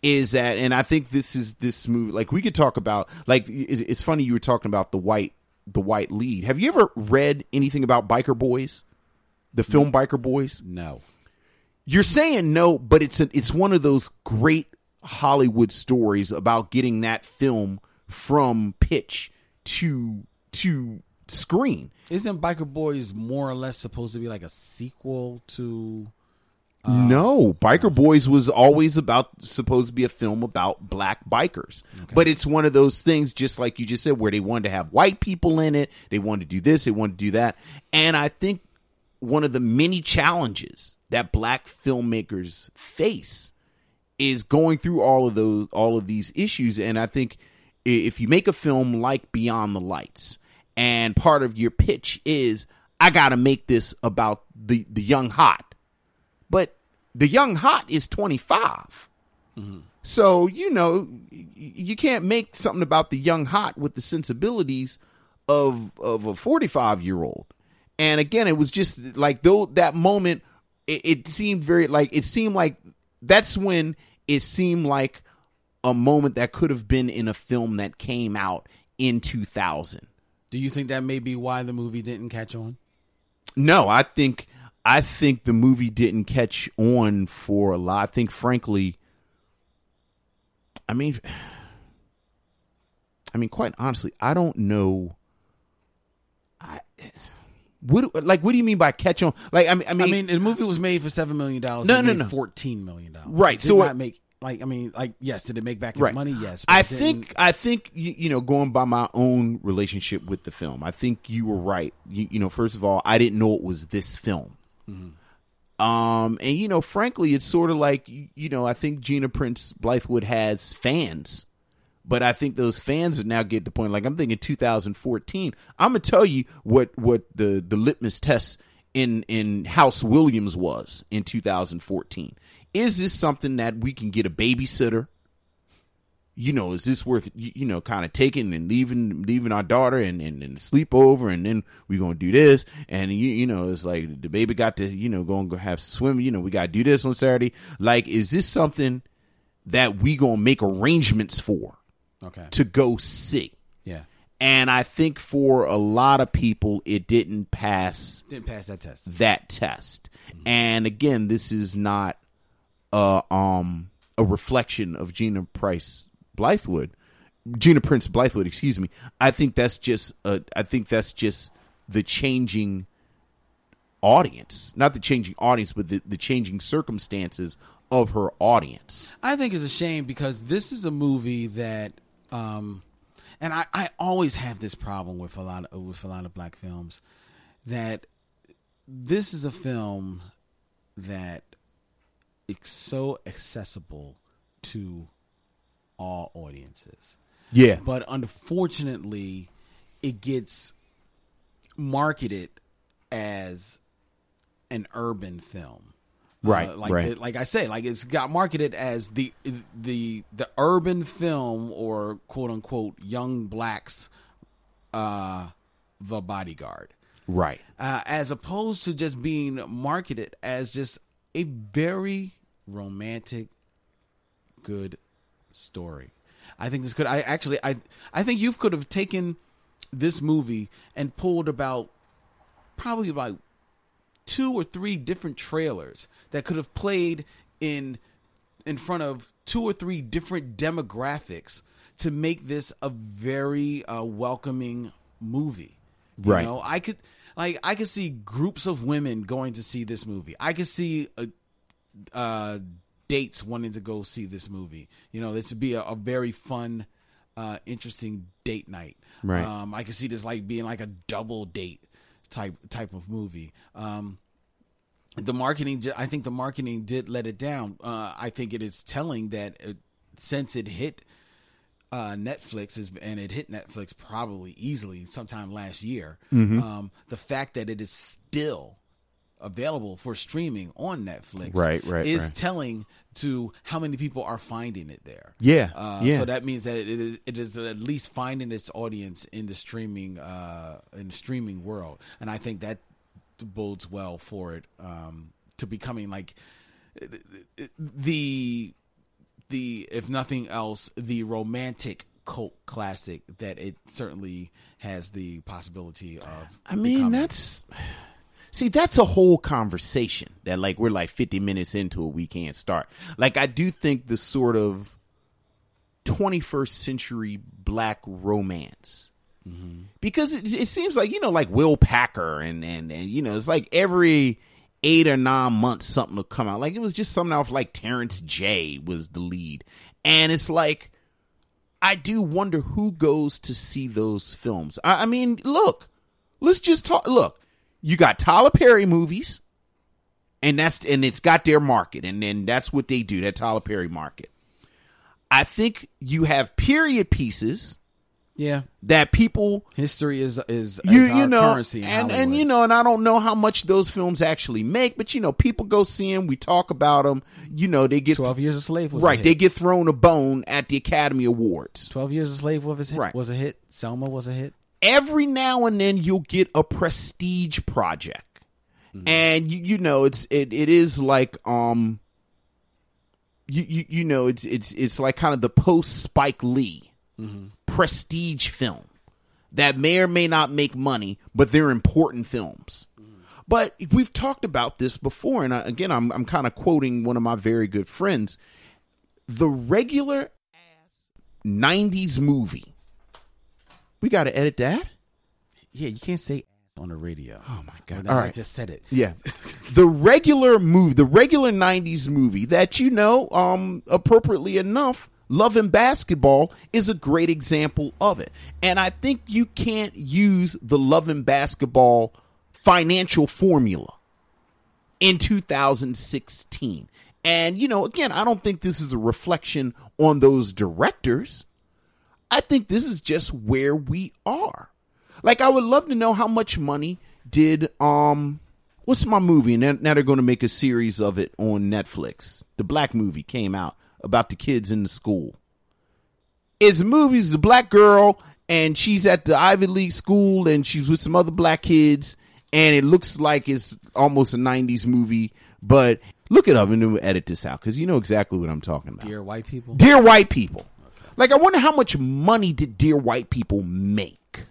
is that, and I think this is this movie. Like we could talk about, like it's funny you were talking about the white the white lead. Have you ever read anything about Biker Boys? The film Biker Boys? No. You're saying no, but it's a, it's one of those great Hollywood stories about getting that film from pitch to to screen. Isn't Biker Boys more or less supposed to be like a sequel to? No, um, Biker Boys was always about supposed to be a film about black bikers. But it's one of those things just like you just said where they wanted to have white people in it, they wanted to do this, they wanted to do that. And I think one of the many challenges that black filmmakers face is going through all of those all of these issues and i think if you make a film like beyond the lights and part of your pitch is i got to make this about the the young hot but the young hot is 25 so you know you can't make something about the young hot with the sensibilities of of a 45 year old and again it was just like though that moment it, it seemed very like it seemed like that's when it seemed like a moment that could have been in a film that came out in 2000. Do you think that may be why the movie didn't catch on? No, I think I think the movie didn't catch on for a lot. I think frankly I mean I mean quite honestly, I don't know I what like what do you mean by catch on? Like I mean I I mean, mean, the movie was made for seven million dollars. No, It no, no. fourteen million dollars. Right, so not what- make like I mean, like yes, did it make back its right. money? Yes, I think I think you, you know going by my own relationship with the film, I think you were right. You, you know, first of all, I didn't know it was this film. Um, and you know, frankly, it's sort of like you, you know, I think Gina Prince Blythewood has fans, but I think those fans are now get the point. Like I'm thinking 2014. I'm gonna tell you what what the the litmus test in in House Williams was in 2014. Is this something that we can get a babysitter? You know, is this worth you, know kind of taking and leaving leaving our daughter and and, and sleep over and then we're gonna do this? And you you know it's like the baby got to you know go and go have swim you know we gotta do this on Saturday. Like is this something that we gonna make arrangements for okay, to go see yeah, and I think for a lot of people it didn't pass didn't pass that test. that test. And again, this is not uh, um, a reflection of Gina Price Blythewood, Gina Prince Blythewood, excuse me. I think that's just uh, I think that's just the changing audience, not the changing audience, but the, the changing circumstances of her audience. I think it's a shame because this is a movie that, um, and I, I always have this problem with a lot of with a lot of black films that this is a film that it's so accessible to all audiences. Yeah, But unfortunately, it gets marketed as an urban film. Right, Uh, like right. it- like I say, like it's got marketed as the the the urban film or quote unquote young blacks uh the bodyguard. right. Uh, as opposed to just being marketed as just a very romantic good story. I think this could I actually I I think you could have taken this movie and pulled about probably about two or three different trailers that could have played in in front of two or three different demographics to make this a very uh, welcoming movie. You Right. know, I could like I could see groups of women going to see this movie. I could see a uh, dates wanting to go see this movie. You know, this would be a, a very fun, uh, interesting date night. Right. Um, I can see this like being like a double date type type of movie. Um, the marketing, I think the marketing did let it down. Uh, I think it is telling that it, since it hit uh, Netflix is, and it hit Netflix probably easily sometime last year. Mm-hmm. Um, the fact that it is still available for streaming on Netflix, Right, right, is right. telling to how many people are finding it there. Yeah, uh, yeah. So that means that it is it is at least finding its audience in the streaming uh, in the streaming world, and I think that bodes well for it um, to becoming like the the if nothing else the romantic cult classic that it certainly has the possibility of I mean, becoming. that's see, that's a whole conversation that like we're like fifty minutes into it, we can't start. Like I do think the sort of twenty first century black romance. Mm-hmm. Because it, it seems like you know, like Will Packer, and and and you know, it's like every eight or nine months something will come out. Like it was just something off like Terrence J was the lead, and it's like I do wonder who goes to see those films. I, I mean, look, let's just talk. Look, you got Tyler Perry movies, and that's and it's got their market, and then that's what they do. That Tyler Perry market. I think you have period pieces yeah that people history is is, you is our you know and and you know and I don't know how much those films actually make, but you know people go see them. We talk about them. You know they get 12 Years a Slave was a right. hit. They get thrown a bone at the Academy Awards. 12 Years a Slave was a hit, Right. was a hit Selma was a hit every now and then you'll get a prestige project mm-hmm. and you, you know it's it, it is like um you, you you know it's it's it's like kind of the post Spike Lee mm-hmm. prestige film that may or may not make money, but they're important films. Mm-hmm. But we've talked about this before, and I, again, I'm I'm kind of quoting one of my very good friends. The regular ass '90s movie. We got to edit that. Yeah, you can't say ass on the radio. Oh my god! Well, All I just said it. Yeah. the regular movie, the regular 90s movie that you know, um appropriately enough, Love and Basketball is a great example of it. And I think you can't use the Love and Basketball financial formula in 2016. And you know, again, I don't think this is a reflection on those directors. I think this is just where we are. Like I would love to know how much money did um what's my movie and now- they're going to make a series of it on Netflix. The black movie came out about the kids in the school. It's a movie, it's a black girl and she's at the Ivy League school and she's with some other black kids and it looks like it's almost a 90s movie, but look it up and then we'll edit this out cuz you know exactly what I'm talking about. Dear white people. Dear White People. Like I wonder how much money did Dear White People make?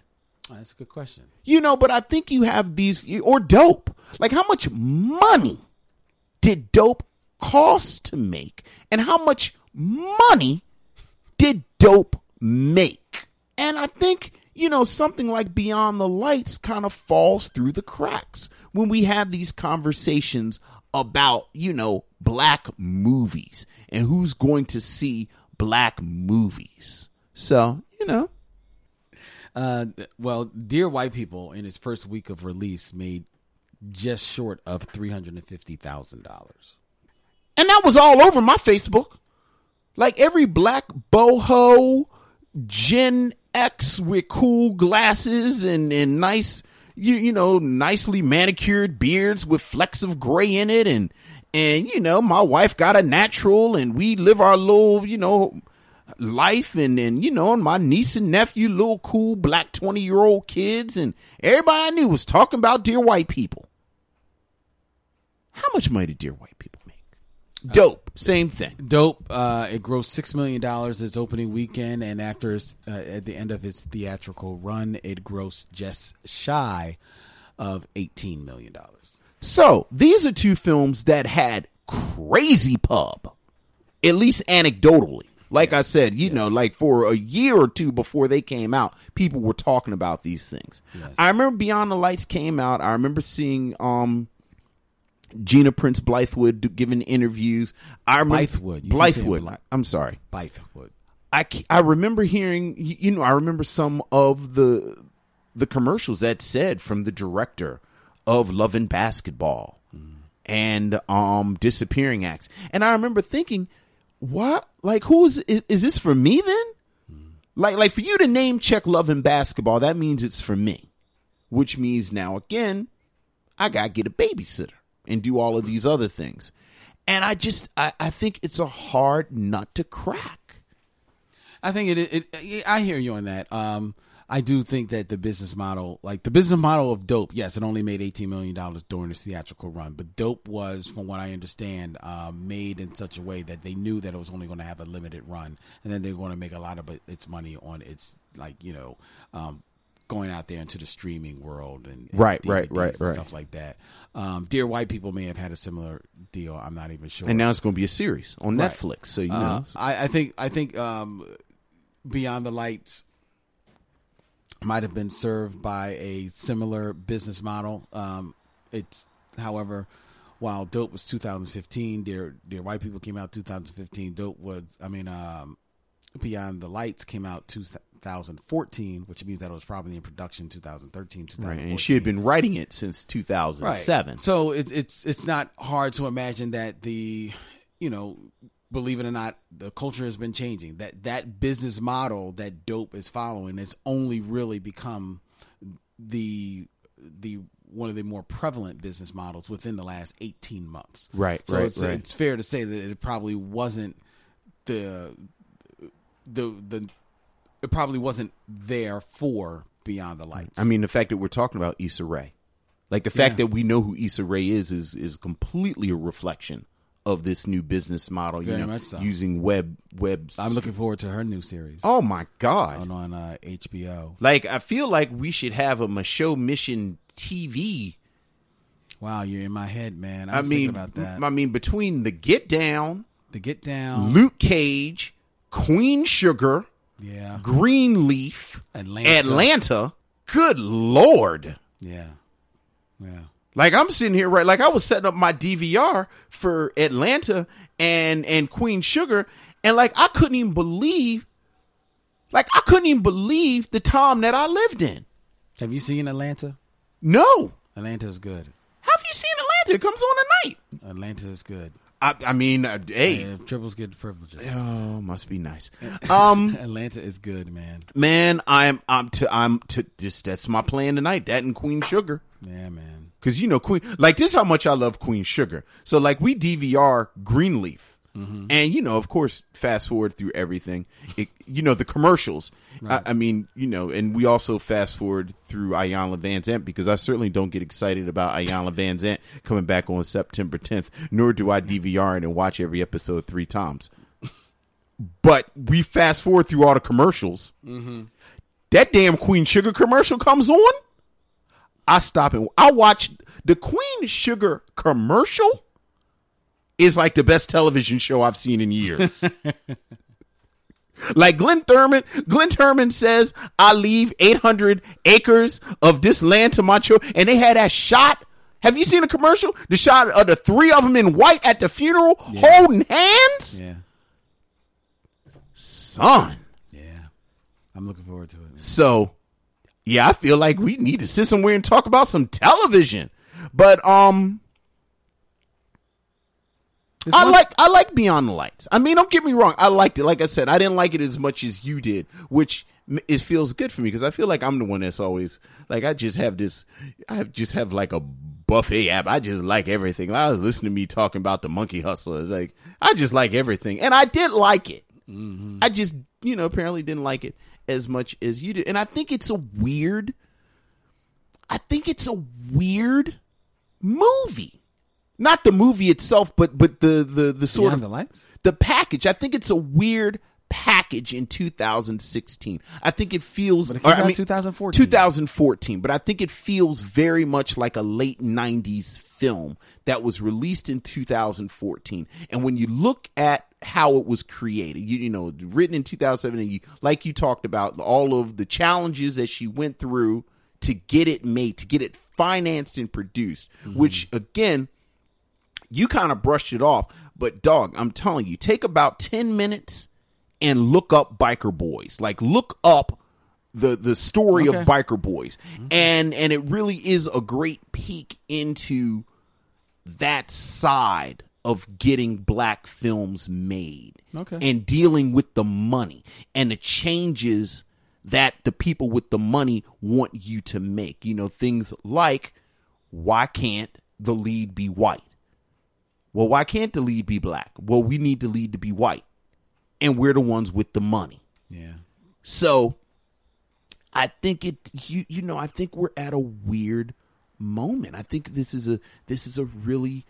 Oh, that's a good question. You know, but I think you have these or dope. Like how much money did dope cost to make? And how much money did dope make? And I think, you know, something like Beyond the Lights kind of falls through the cracks when we have these conversations about, you know, black movies and who's going to see black movies. So, you know, Uh, well, Dear White People in its first week of release made just short of three hundred and fifty thousand dollars. And that was all over my Facebook. Like every black boho, Gen X with cool glasses and, and nice, you, you know, nicely manicured beards with flecks of gray in it. And, and, you know, my wife got a natural and we live our little, you know, life and, and, you know, and my niece and nephew, little cool black 20 year old kids. And everybody I knew was talking about dear white people. How much money did dear white people make? Dope. Same thing. Dope. Uh, it grossed six million dollars its opening weekend, and after its, uh, at the end of its theatrical run, it grossed just shy of eighteen million dollars. So these are two films that had crazy pub, at least anecdotally. Like I said, you know, like for a year or two before they came out, people were talking about these things. I remember Beyond the Lights came out. I remember seeing um Gina Prince Blythewood giving interviews. I remember Blythewood. You Blythewood. Bly- I'm sorry. Bythewood. I remember hearing you know I remember some of the the commercials that said from the director of Love and Basketball and um Disappearing Acts and I remember thinking what like who is is, is this for me then like like for you to name check Love and Basketball that means it's for me which means now again I gotta get a babysitter and do all of these other things and I just I, I think it's a hard nut to crack I think it, it, it. I hear you on that. Um, I do think that the business model, like the business model of Dope, yes, it only made eighteen million dollars during its theatrical run, but Dope was, from what I understand, um, made in such a way that they knew that it was only going to have a limited run, and then they're going to make a lot of its money on its, like you know, um, going out there into the streaming world and, and Right, right, DVDs right, and right. stuff like that. Um, Dear White People may have had a similar deal. I'm not even sure. and now it's going to be a series on Right. Netflix. So you Uh, know, I, I think I think um, Beyond the Lights might have been served by a similar business model. Um, it's, however, while Dope was 2015, Dear Dear White People came out 2015. Dope was, I mean, um, Beyond the Lights came out 2014, which means that it was probably in production 2013, 2014. right? And she had been writing it since 2007. So it's it's it's not hard to imagine that the you know believe it or not the culture has been changing that that business model that dope is following has only really become the the one of the more prevalent business models within the last 18 months Right, so right, it's, right. it's fair to say that it probably wasn't the the the it probably wasn't there for beyond the lights I mean, the fact that we're talking about Issa Rae, like the fact Yeah. that we know who Issa Rae is, is is completely a reflection of this new business model. Very you know, much so. using web web. I'm looking forward to her new series Oh my god! on on uh, HBO. Like I feel like we should have a show mission TV. Wow, you're in my head, man. I, I mean, about that. I mean, between the Get Down, the Get Down, Luke Cage, Queen Sugar, yeah, Greenleaf, Atlanta. Atlanta. Good lord! yeah, yeah. Like I'm sitting here, right? Like I was setting up my DVR for Atlanta and and Queen Sugar, and like I couldn't even believe, like I couldn't even believe the time that I lived in. Have you seen Atlanta? No, Atlanta is good. have you seen Atlanta? It comes on tonight. Atlanta is good. I, I mean, uh, hey, Yeah, triples get privileges. oh, must be nice. Um, Atlanta is good, man. man, I'm I'm to I'm to just that's my plan tonight. That and Queen Sugar. Yeah, man. Cause you know Queen, like this, is how much I love Queen Sugar. So like we DVR Greenleaf, mm-hmm. and you know, of course, fast forward through everything. It, you know, the commercials. I, I mean, you know, and we also fast forward through Iyanla Vanzant because I certainly don't get excited about Iyanla Vanzant coming back on September 10th. Nor do I DVR it and watch every episode three times. But we fast forward through all the commercials. Mm-hmm. That damn Queen Sugar commercial comes on. I stop and I watch the Queen Sugar commercial is like the best television show I've seen in years. like Glynn Turman, Glynn Turman says, I leave 800 acres of this land to my children. And they had that shot. Have you seen a commercial? The shot of the three of them in white at the funeral holding hands? Yeah, Son. yeah. I'm looking forward to it. Man. So, yeah, I feel like we need to sit somewhere and talk about some television. But um I like I like Beyond the Lights. I mean, don't get me wrong. I liked it. Like I said, I didn't like it as much as you did, which it feels good for me because I feel like I'm the one that's always like I just have this. I just have like a buffet app. I just like everything. I was listening to me talking about the Monkey Hustler. Like I just like everything, and I did like it. I just you know apparently didn't like it as much as you do. and I think it's a weird. I think it's a weird movie. Not the movie itself, but but the the the sort of the lights. the package. I think it's a weird package in 2016. I think it feels. But it came or, I mean, 2014. 2014, but I think it feels very much like a late 90s film that was released in 2014. And when you look at how it was created, you, you know, written in 2007, and you, like you talked about, all of the challenges that she went through to get it made, to get it financed and produced, mm-hmm. which again, you kind of brushed it off. But dog, I'm telling you, take about 10 minutes and look up biker boys. Like look up the the story Okay. of biker boys. Mm-hmm. And and it really is a great peek into that side of getting black films made. Okay. And dealing with the money and the changes that the people with the money want you to make. You know, things like why can't the lead be white? Well, why can't the lead be black? Well, we need the lead to be white. And we're the ones with the money. Yeah. So I think it you you know, I think we're at a weird moment. I think this is a this is a really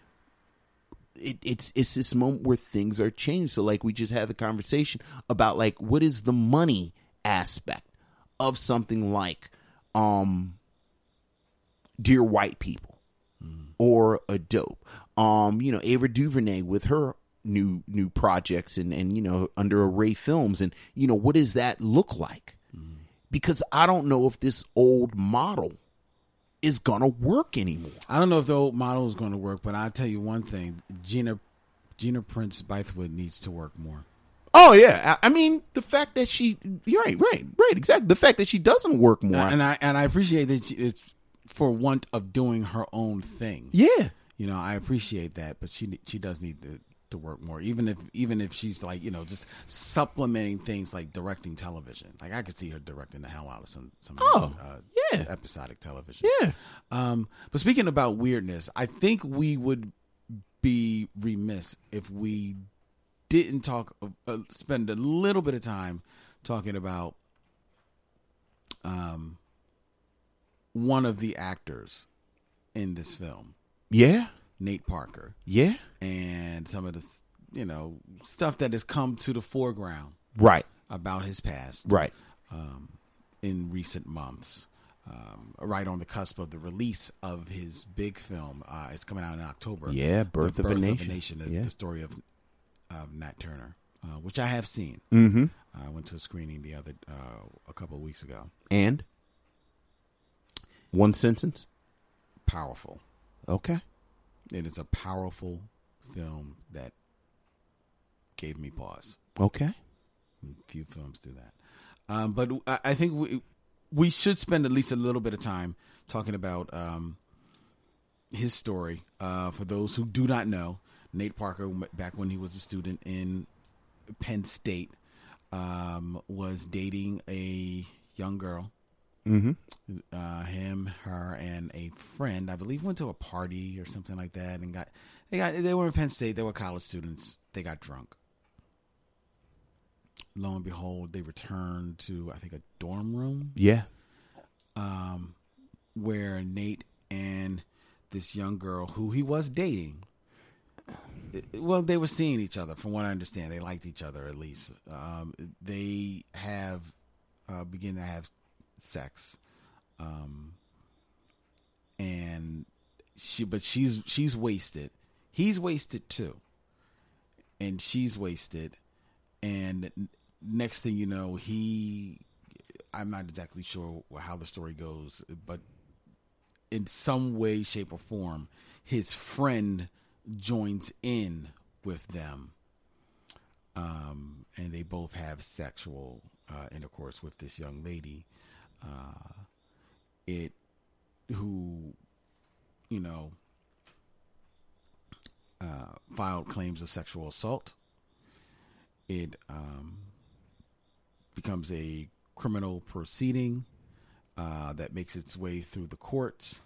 it, it's it's this moment where things are changed. So like we just had the conversation about like what is the money aspect of something like um Dear White People or a dope. Um, you know, Ava DuVernay with her new new projects and and you know under Array Films and you know what does that look like? Because I don't know if this old model is gonna work anymore. I don't know if the old model is going to work, but I'll tell you one thing: Gina, Gina Prince Bythewood needs to work more. Oh yeah, I, I mean the fact that she you're right, right, right, exactly. The fact that she doesn't work more. and I and I appreciate that she, it's for want of doing her own thing. yeah, You know, I appreciate that, but she she does need to to work more. Even if even if she's like you know just supplementing things like directing television. Like I could see her directing the hell out of some some Oh, these, uh, yeah. episodic television. yeah. Um, but speaking about weirdness, I think we would be remiss if we didn't talk, uh, spend a little bit of time talking about um, one of the actors in this film. Yeah. Nate Parker Yeah. and some of the you know stuff that has come to the foreground Right. about his past Right. in recent months. Um, right on the cusp of the release of his big film, uh, it's coming out in October. Yeah, The Birth of a Nation. the, Yeah. the story of of Nat Turner, uh, which I have seen. Mm-hmm. I went to a screening the other uh, a couple of weeks ago. And one sentence. Powerful. Okay. It is a powerful film that gave me pause. Okay. Few films do that. Um, but I, I think we we should spend at least a little bit of time talking about um, his story. Uh, for those who do not know, Nate Parker, back when he was a student in Penn State, um, was dating a young girl. Mm-hmm. Uh, him, her, and a friend, I believe, went to a party or something like that, and got they got they were in Penn State. They were college students. They got drunk. Lo and behold, they returned to I think a dorm room Yeah. um, where Nate and this young girl who he was dating. Well, they were seeing each other, from what I understand. They liked each other at least. Um, they have uh, begin to have sex, um, and she, but she's she's wasted. He's wasted too, and she's wasted. And next thing you know, he I'm not exactly sure how the story goes, but in some way, shape, or form, his friend joins in with them. Um, and they both have sexual uh, intercourse with this young lady. Uh, it, who, you know, uh, filed claims of sexual assault. It um, becomes a criminal proceeding uh, that makes its way through the courts.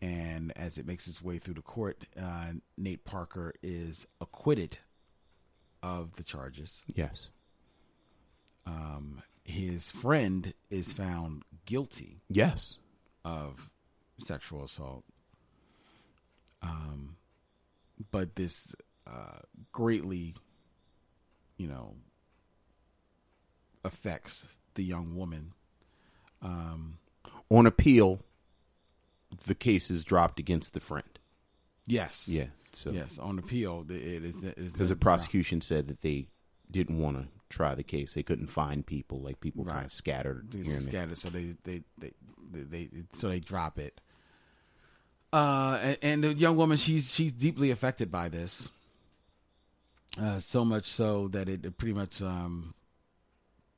And as it makes its way through the court, uh, Nate Parker is acquitted of the charges. Yes. Um, his friend is found guilty Yes. of sexual assault. Um, but this uh, greatly, you know, affects the young woman. Um, On appeal, the case is dropped against the friend. yes, Yeah. So yes. On appeal, the- it is because the prosecution said that they didn't want to try the case, they couldn't find people. Like people kind of scattered scattered, so they they, they they they so they drop it. Uh, and, and the young woman, she's she's deeply affected by this. Uh, so much so that it, it pretty much, um,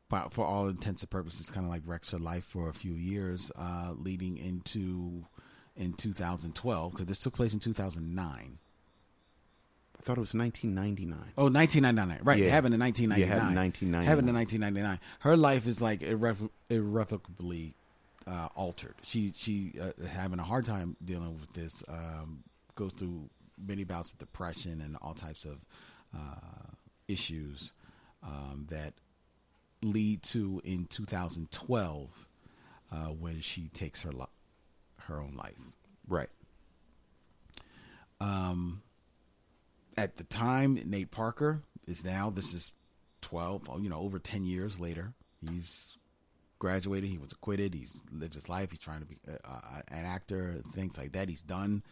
for for all intents and purposes, kind of like wrecks her life for a few years, uh, leading into in 2012 because this took place in 2009. I thought it was 1999. Oh, 1999. Right. Yeah. Happened in 1999. Yeah, happened in 1999. Happened in 1999. Her life is like irrevo- irrevocably uh, altered. She she uh, having a hard time dealing with this. Um, goes through many bouts of depression and all types of uh, issues um, that lead to in 2012 uh, when she takes her li- her own life. Right. Um, at the time, Nate Parker is now. This is twelve. You know, over ten years later, he's graduated. He was acquitted. He's lived his life. He's trying to be uh, an actor. Things like that. He's done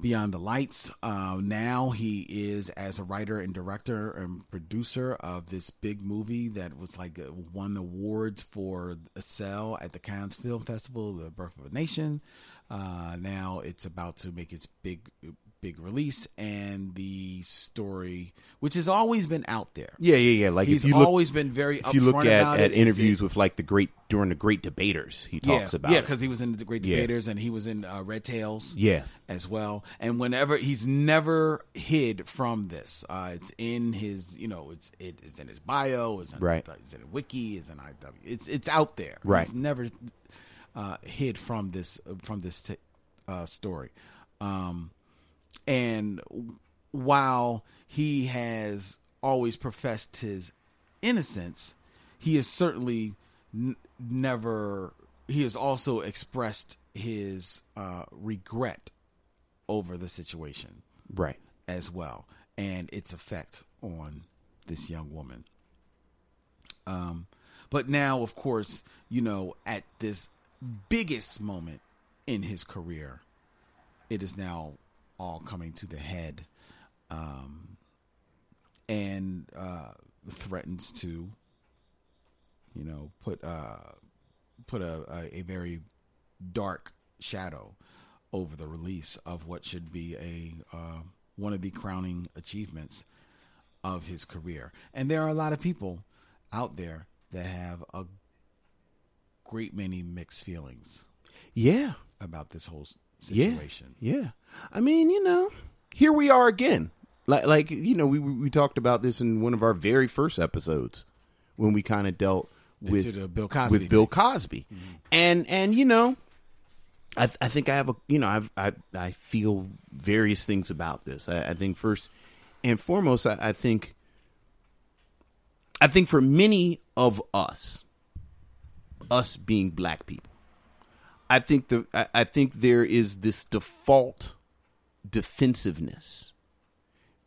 beyond the lights. Uh, now he is as a writer and director and producer of this big movie that was like uh, won awards for a cell at the Cannes Film Festival, The Birth of a Nation. Uh, now it's about to make its big big release and the story which has always been out there Yeah, yeah, yeah. Like he's if you look, always been very if you look at, at interviews with like the great during the Great Debaters, he talks yeah, about yeah because he was in the Great Yeah. Debaters and he was in uh, Red Tails Yeah. as well. And whenever he's never hid from this, uh, it's in his you know it's it is in his bio, it's in, Right. it's in Wiki, it's in IW, it's it's out there. Right. he's never uh, hid from this from this t- uh, story. Um, and while he has always professed his innocence, he has certainly n- never. He has also expressed his uh, regret over the situation Right. as well and its effect on this young woman. Um, but now, of course, you know, at this biggest moment in his career, it is now all coming to the head, um, and uh, threatens to, you know, put uh, put a, a, a very dark shadow over the release of what should be a uh, one of the crowning achievements of his career. And there are a lot of people out there that have a great many mixed feelings Yeah. about this whole s- Yeah. situation. Yeah. I mean, you know, here we are again. Like, like you know, we we talked about this in one of our very first episodes when we kind of dealt with Bill Cosby with Bill. Cosby, mm-hmm. and and you know, I th- I think I have a you know I've, I I feel various things about this. I, I think first and foremost, I, I think I think for many of us, us being black people. I think the I, I think there is this default defensiveness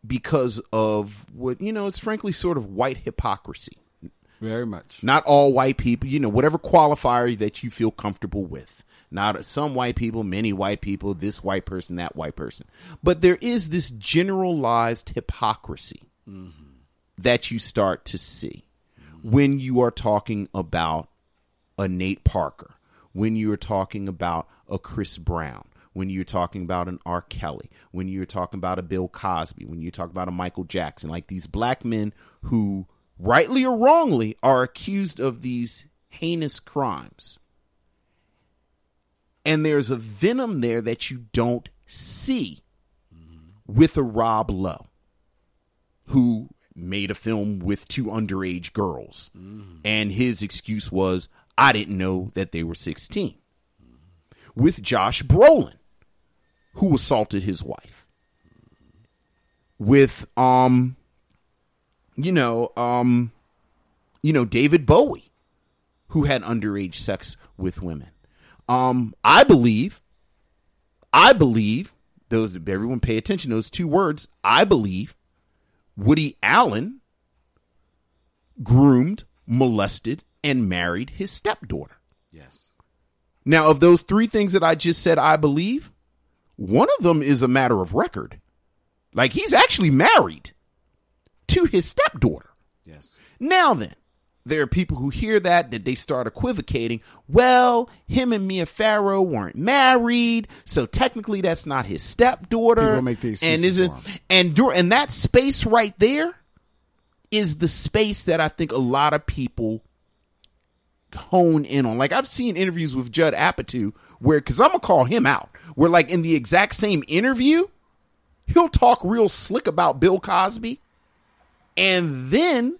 because of what you know it's frankly sort of white hypocrisy. Very much. Not all white people, you know, whatever qualifier that you feel comfortable with. Not some white people, many white people, this white person, that white person. But there is this generalized hypocrisy that you start to see when you are talking about a Nate Parker, when you are talking about a Chris Brown, when you're talking about an R. Kelly, when you're talking about a Bill Cosby, when you talk about a Michael Jackson, like these black men who, rightly or wrongly, are accused of these heinous crimes. And there's a venom there that you don't see with a Rob Lowe who made a film with two underage girls. Mm. And his excuse was, I didn't know that they were 16. With Josh Brolin, who assaulted his wife. With, um, you know, um, you know, David Bowie, who had underage sex with women. Um, I believe, I believe, those everyone pay attention those two words. I believe Woody Allen groomed, molested, and married his stepdaughter. Yes. Now, of those three things that I just said, I believe, one of them is a matter of record. Like he's actually married to his stepdaughter. Yes. Now then, there are people who hear that that they start equivocating. Well, him and Mia Farrow weren't married, so technically that's not his stepdaughter. People make the and isn't and and that space right there is the space that I think a lot of people hone in on. Like I've seen interviews with Judd Apatow where, because I'm gonna call him out, where like in the exact same interview, he'll talk real slick about Bill Cosby, and then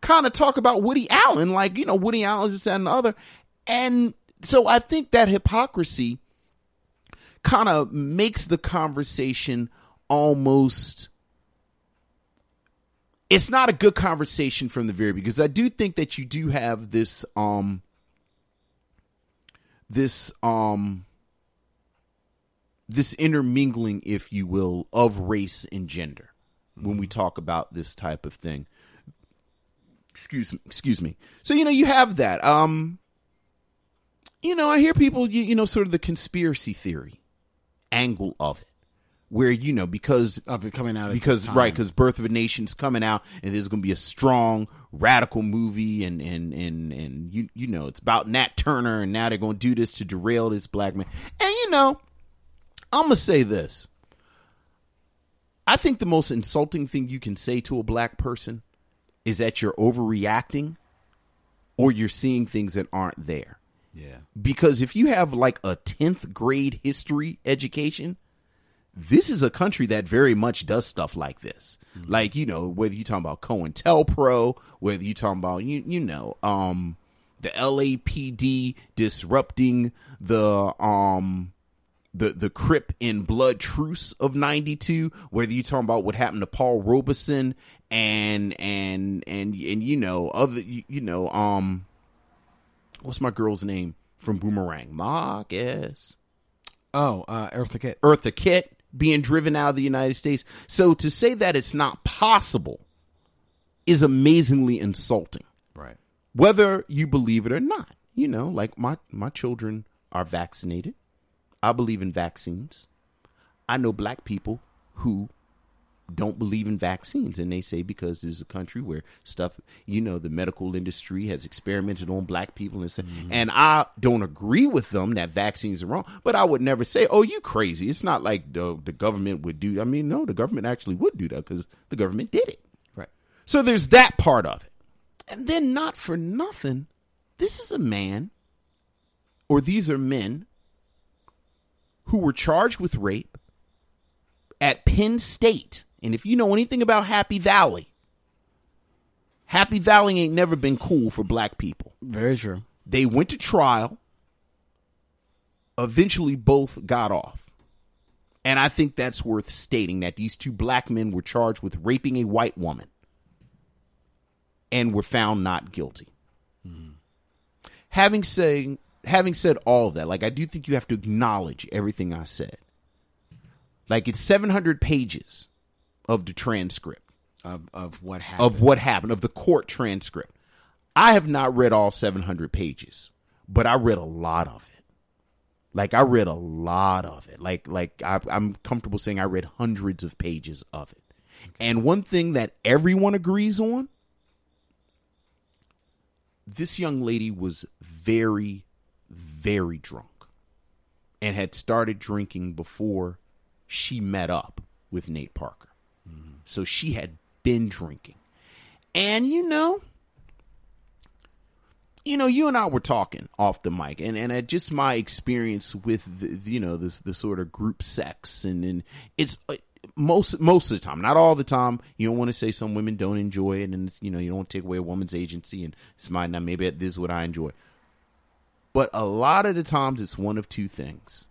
kind of talk about Woody Allen, like you know Woody Allen is that, and the other, and so I think that hypocrisy kind of makes the conversation almost it's not a good conversation from the very because I do think that you do have this um this um this intermingling if you will of race and gender when we talk about this type of thing. Excuse me excuse me. So you know you have that. Um you know i hear people you, you know sort of the conspiracy theory angle of it where you know because Of it coming out because right because birth of a nation's coming out and there's going to be a strong radical movie and and and and you you know it's about nat turner and now they're going to do this to derail this black man. And you know i'm going to say this. I think the most insulting thing you can say to a black person is that you're overreacting or you're seeing things that aren't there. Yeah. because if you have like a 10th grade history education this is a country that very much does stuff like this like you know whether you're talking about COINTELPRO whether you're talking about you you know um the LAPD disrupting the um the the Crip and Blood truce of '92. Whether you're talking about what happened to Paul Robeson and and and and you know other you, you know um what's my girl's name from Boomerang? Marcus Oh, uh, Eartha Kitt. Eartha Kitt. Being driven out of the United States. So to say that it's not possible is amazingly insulting. Right. Whether you believe it or not. You know, like my my children are vaccinated. I believe in vaccines. I know black people who don't believe in vaccines. And they say because this is a country where stuff you know the medical industry has experimented on black people and say, mm-hmm. and I don't agree with them that vaccines are wrong but I would never say oh you crazy. It's not like the the government would do I mean no the government actually would do that cuz the government did it. Right. so there's that part of it. And then not for nothing this is a man or these are men who were charged with rape at Penn State. And if you know anything about Happy Valley, Happy Valley ain't never been cool for black people. Very true. They went to trial. Eventually, both got off. And I think that's worth stating that these two black men were charged with raping a white woman and were found not guilty. Mm-hmm. Having said having said all of that, like I do think you have to acknowledge everything I said. Like it's 700 pages of the transcript Of of what happened. of what happened of the court transcript. I have not read all 700 pages, but I read a lot of it. Like I read a lot of it. Like like I, I'm comfortable saying I read hundreds of pages of it. And one thing that everyone agrees on, this young lady was very, very drunk, and had started drinking before she met up with Nate Parker. So she had been drinking. And you know, you know, you and I were talking off the mic, and and just my experience with the, you know this the sort of group sex, and and it's uh, most most of the time, not all the time. You don't want to say some women don't enjoy it, and you know you don't take away a woman's agency, and it's mine now. Maybe this is what I enjoy, but a lot of the times it's one of two things.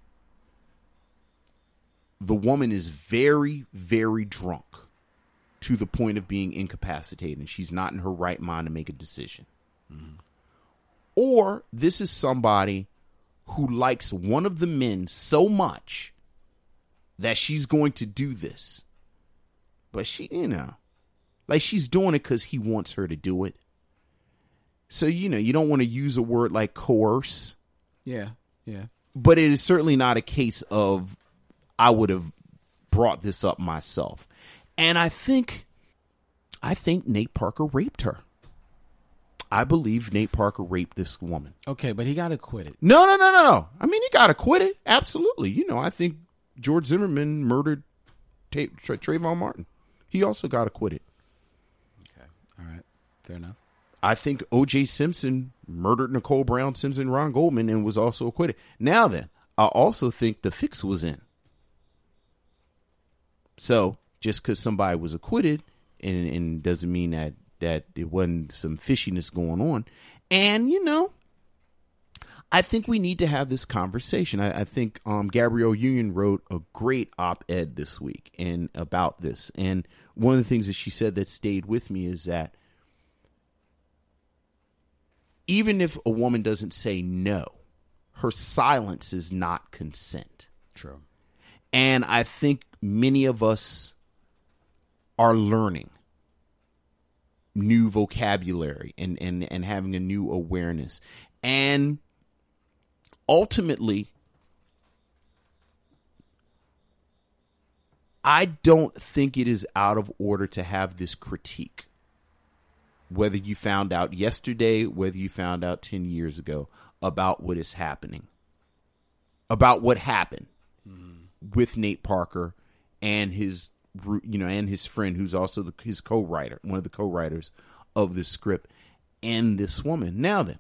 The woman is very very drunk to the point of being incapacitated and she's not in her right mind to make a decision. Mm-hmm. Or this is somebody who likes one of the men so much that she's going to do this. But she, you know, like she's doing it because he wants her to do it. So, you know, you don't want to use a word like coerce yeah. Yeah. but it is certainly not a case of I would have brought this up myself. And I think I think Nate Parker raped her. I believe Nate Parker raped this woman. Okay, but he got acquitted. No, no, no, no, no. I mean, he got acquitted. Absolutely. You know, I think George Zimmerman murdered Tra- Trayvon Martin. He also got acquitted. Okay. All right. Fair enough. I think O.J. Simpson murdered Nicole Brown Simpson, Ron Goldman, and was also acquitted. Now then, I also think the fix was in. So just because somebody was acquitted, and, and doesn't mean that that it wasn't some fishiness going on. And you know, I think we need to have this conversation. I, I think um, Gabrielle Union wrote a great op-ed this week and about this. And one of the things that she said that stayed with me is that even if a woman doesn't say no, her silence is not consent. True. And I think many of us are learning new vocabulary and, and, and having a new awareness. And ultimately, I don't think it is out of order to have this critique. Whether you found out yesterday, whether you found out 10 years ago, about what is happening, about what happened mm-hmm. with Nate Parker and his you know and his friend who's also the, his co-writer one of the co-writers of this script and this woman now then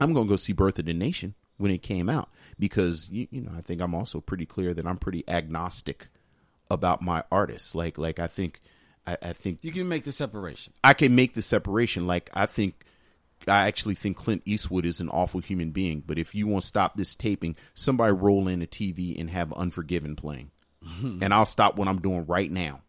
i'm going to go see birth of the nation when it came out because you, you know i think i'm also pretty clear that i'm pretty agnostic about my artists like like i think i, I think You can make the separation. I can make the separation. Like I think, I actually think Clint Eastwood is an awful human being. But if you want to stop this taping, somebody roll in a TV and have Unforgiven playing, and I'll stop what I'm doing right now.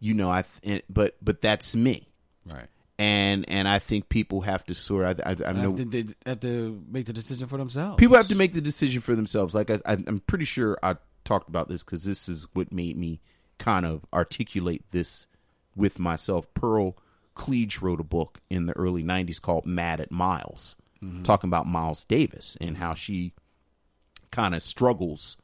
You know, I. Th- but but that's me, Right. and and I think people have to sort. I I, I know Have to, they have to make the decision for themselves. people have to make the decision for themselves. Like I, I, I'm pretty sure I talked about this because this is what made me kind of articulate this with myself. Pearl Cleage wrote a book in the early '90s called "Mad at Miles," mm-hmm. talking about Miles Davis and how she kind of struggles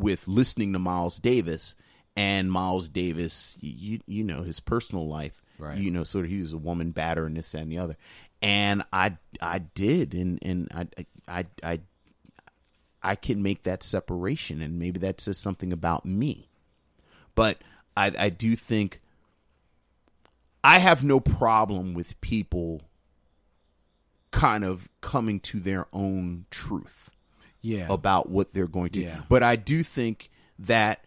with listening to Miles Davis and Miles Davis, you you know his personal life, Right. You know, sort of he was a woman batter and this and the other, and I I did, and and I I I I can make that separation, and maybe that says something about me, but I I do think I have no problem with people kind of coming to their own truth Yeah. about what they're going to. Yeah. But I do think that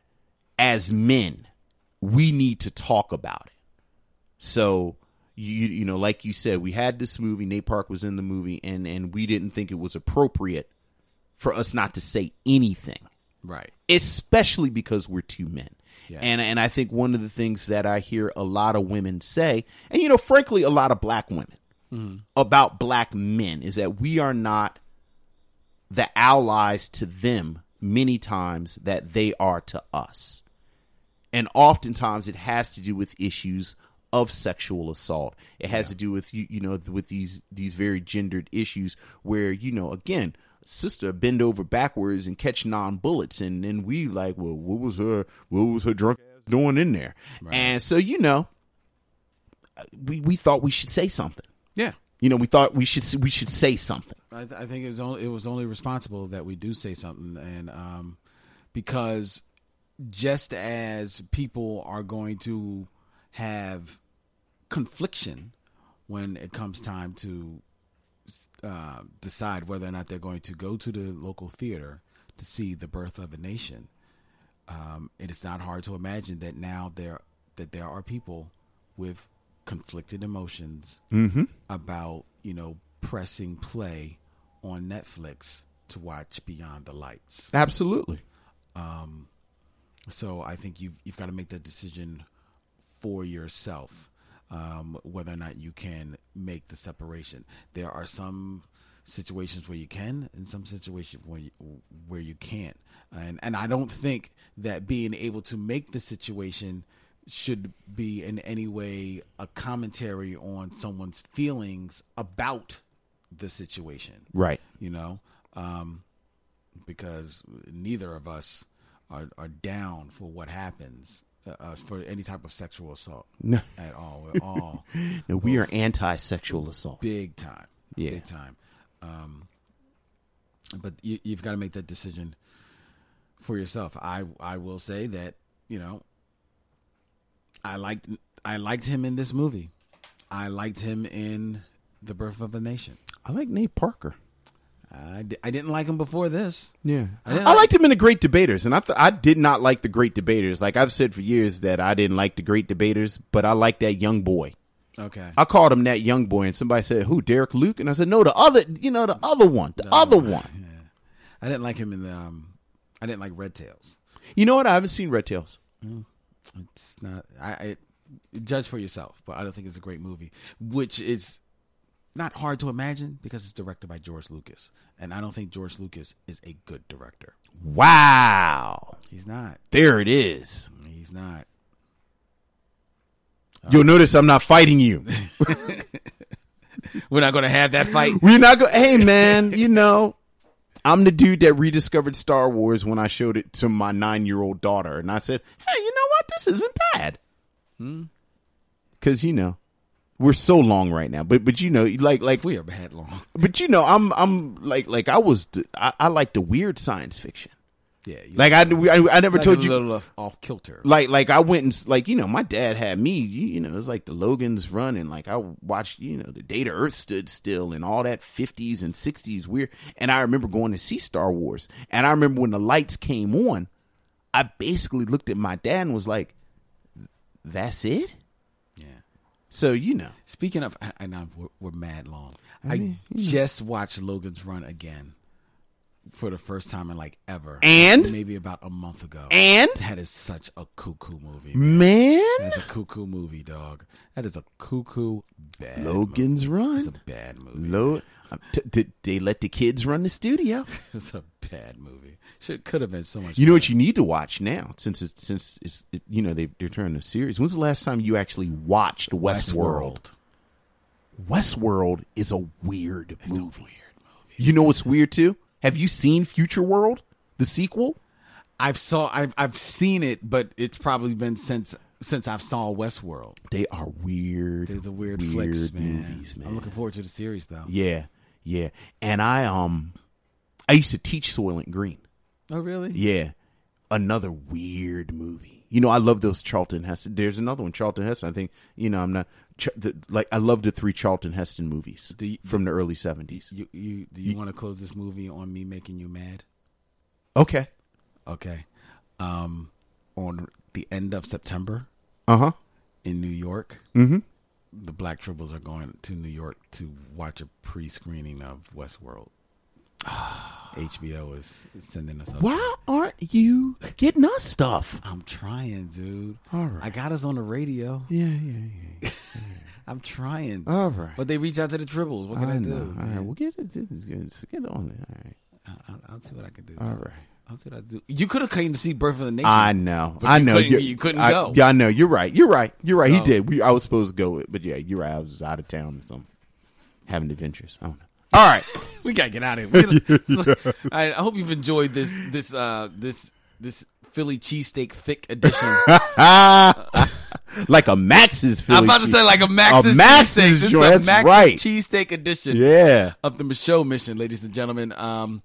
as men, we need to talk about it. So you you know, like you said, we had this movie. Nate Park was in the movie, and and we didn't think it was appropriate for us not to say anything right. especially because we're two men. Yeah. And and I think one of the things that I hear a lot of women say, and you know, frankly, a lot of black women mm-hmm. about black men is that we are not the allies to them many times that they are to us. And oftentimes it has to do with issues of sexual assault. It has to do with you you know with these these very gendered issues where you know again sister bend over backwards and catch non bullets and then we like well what was her what was her drunk ass doing in there and so you know uh, we we thought we should say something Yeah. You know we thought we should we should say something. I, th- I think it was only it was only responsible that we do say something, and um, because just as people are going to have confliction when it comes time to uh, decide whether or not they're going to go to the local theater to see the birth of a nation, um, it is not hard to imagine that now there that there are people with conflicted emotions about you know pressing play on Netflix to watch Beyond the Lights. absolutely So I think you've you've got to make that decision for yourself, um, whether or not you can make the separation. There are some situations where you can, and some situations where you, where you can't. And and I don't think that being able to make the situation should be in any way a commentary on someone's feelings about the situation right you know, um, because neither of us are, are down for what happens uh, uh, for any type of sexual assault No. at all. We're all no we are anti-sexual assault big time, Yeah. big time. Um, but you, you've got to make that decision for yourself. I I will say that you know, I liked I liked him in this movie. I liked him in The Birth of a Nation. i like nate parker I, I didn't like him before this. Yeah, I I, like- liked him in the Great Debaters, and I th- I did not like the Great Debaters. Like I've said for years that I didn't like the Great Debaters, but I like that young boy. Okay. I called him that young boy, and somebody said, "Who, Derek Luke?" And I said, "No, the other, you know, the other one, the other one." I didn't like him in the. Um, I didn't like Red Tails. You know what? I haven't seen Red Tails. It's not. I, I judge for yourself, but I don't think it's a great movie. Which is not hard to imagine because it's directed by George Lucas, and I don't think George Lucas is a good director. Wow, He's not. there it is. He's not. You'll notice I'm not fighting you. We're not going to have that fight. We're not going. Hey, man, you know, I'm the dude that rediscovered Star Wars when I showed it to my nine year old daughter, and I said, "Hey, you know what? This isn't bad." Hmm. Because you know, we're so long right now, but but you know, like like We are bad long. but you know, I'm I'm like like I was I, I like the weird science fiction. Yeah. Like I I, I never like told a you little uh, off, kilter. like like I went and like you know my dad had me you, you know it's like the Logan's run and like I watched you know the day the Earth stood still and all that fifties and sixties weird and I remember going to see Star Wars and I remember when the lights came on I basically looked at my dad and was like that's it Yeah. so you know Speaking of, and I know we're, we're mad long. I, just watched Logan's Run again for the first time in like ever, And? maybe about a month ago. and that is such a cuckoo movie. man That's a cuckoo movie, dog. That is a cuckoo bad. Logan's movie. It's a bad movie. Lo- um, t- did they let the kids run the studio It's a bad movie. Should could have been so much. You know better. what you need to watch now, since it's since it's it, you know they they're turning a series. When's the last time you actually watched Westworld? Westworld is a weird movie. You know what's weird too? Have you seen Futureworld, the sequel? I've saw I've I've seen it, but it's probably been since since I've saw Westworld. They are weird. There's a weird, weird flicks, man. movies, man. I'm looking forward to the series though. Yeah, yeah. And I um, I used to teach Soylent Green. Oh really? Yeah, another weird movie. You know, I love those Charlton Heston. There's another one, Charlton Heston. I think you know. I'm not the, like I love the three Charlton Heston movies Do you- from the early '70s. You you do you want to close this movie on me making you mad? Okay. Okay. Um, on the end of September Uh huh. in New York, Mm-hmm. the Black Tribbles are going to New York to watch a pre-screening of Westworld. HBO is sending us up. Why aren't you getting us stuff? I'm trying, dude. All right. I got us on the radio. Yeah, yeah, yeah. I'm trying. All right. But they reach out to the Tribbles. What can I, I do? know. All right, we'll get it. This is good. Just get on it. All right. I- I'll, I'll see what I can do. All right. I'll see what I do. You could have came to see Birth of the Nation. I know. I you know. couldn't- you couldn't I, go. Yeah, I know. You're right. You're right. You're right. So- he did. We, I was supposed to go, with, but yeah, you're right. I was out of town, so I'm having adventures. I don't know. All right. we gotta get out of here. We- right, I hope you've enjoyed this this uh this this Philly cheesesteak thick edition. like a Max's Philly I'm about to say like a Max's, a Max's cheesesteak. This is a Max's right. cheesesteak edition. Yeah. of the Micheaux Mission, ladies and gentlemen. Um,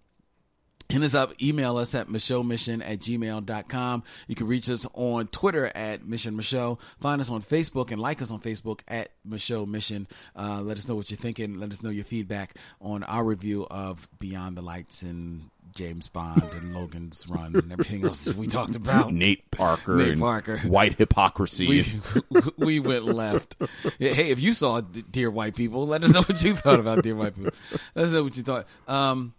hit us up, email us at Mission at gmail.com. You can reach us on Twitter at Mission Micheaux. Find us on Facebook and like us on Facebook at Micheaux Mission. Uh, let us know what you're thinking. Let us know your feedback on our review of Beyond the Lights and James Bond and Logan's Run and everything else we talked about. Nate Parker Nate and Parker. white hypocrisy. We, we went left. Hey, if you saw Dear White People, let us know what you thought about Dear White People. Let us know what you thought. Um,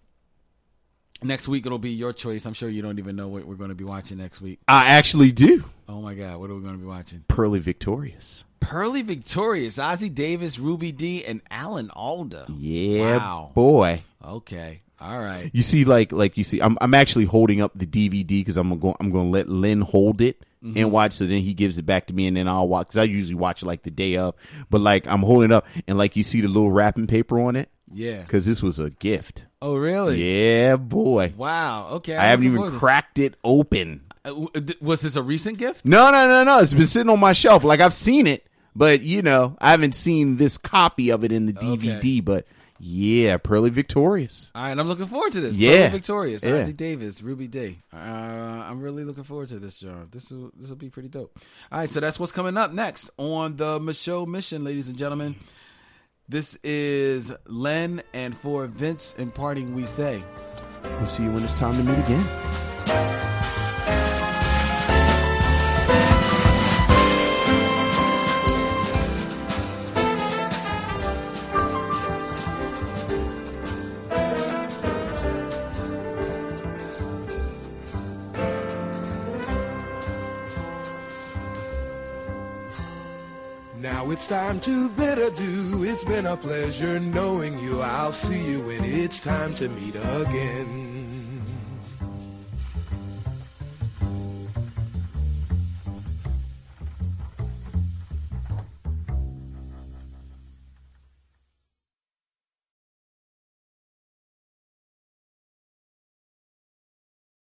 next week it'll be your choice. I'm sure you don't even know what we're going to be watching next week. I actually do. Oh my God, what are we going to be watching? Purlie Victorious. Purlie Victorious, Ossie Davis, Ruby Dee, and Alan Alda. Yeah, Wow. boy. Okay, all right. You see, like, like you see, I'm, I'm actually holding up the DVD because I'm going, I'm going to let Lynn hold it Mm-hmm. and watch. So then he gives it back to me, and then I'll watch. Because I usually watch it like the day of, but like I'm holding it up, and like you see the little wrapping paper on it, Yeah. because this was a gift. Oh really? Yeah, boy. Wow. Okay. I I'm haven't looking even forward to- cracked it open. Uh, Was this a recent gift? No, no, no, no. It's been sitting on my shelf. Like I've seen it, but you know, I haven't seen this copy of it in the DVD. But yeah, Purlie Victorious. All right, I'm looking forward to this. Yeah. Purlie Victorious, Yeah. Ossie Davis, Ruby Dee. Uh, I'm really looking forward to this, John. This will this will be pretty dope. All right, so that's what's coming up next on the Micheaux Mission, ladies and gentlemen. This is Len, and for Vince and parting, we say. We'll see you when it's time to meet again. It's time to bid adieu. It's been a pleasure knowing you. I'll see you when it's time to meet again.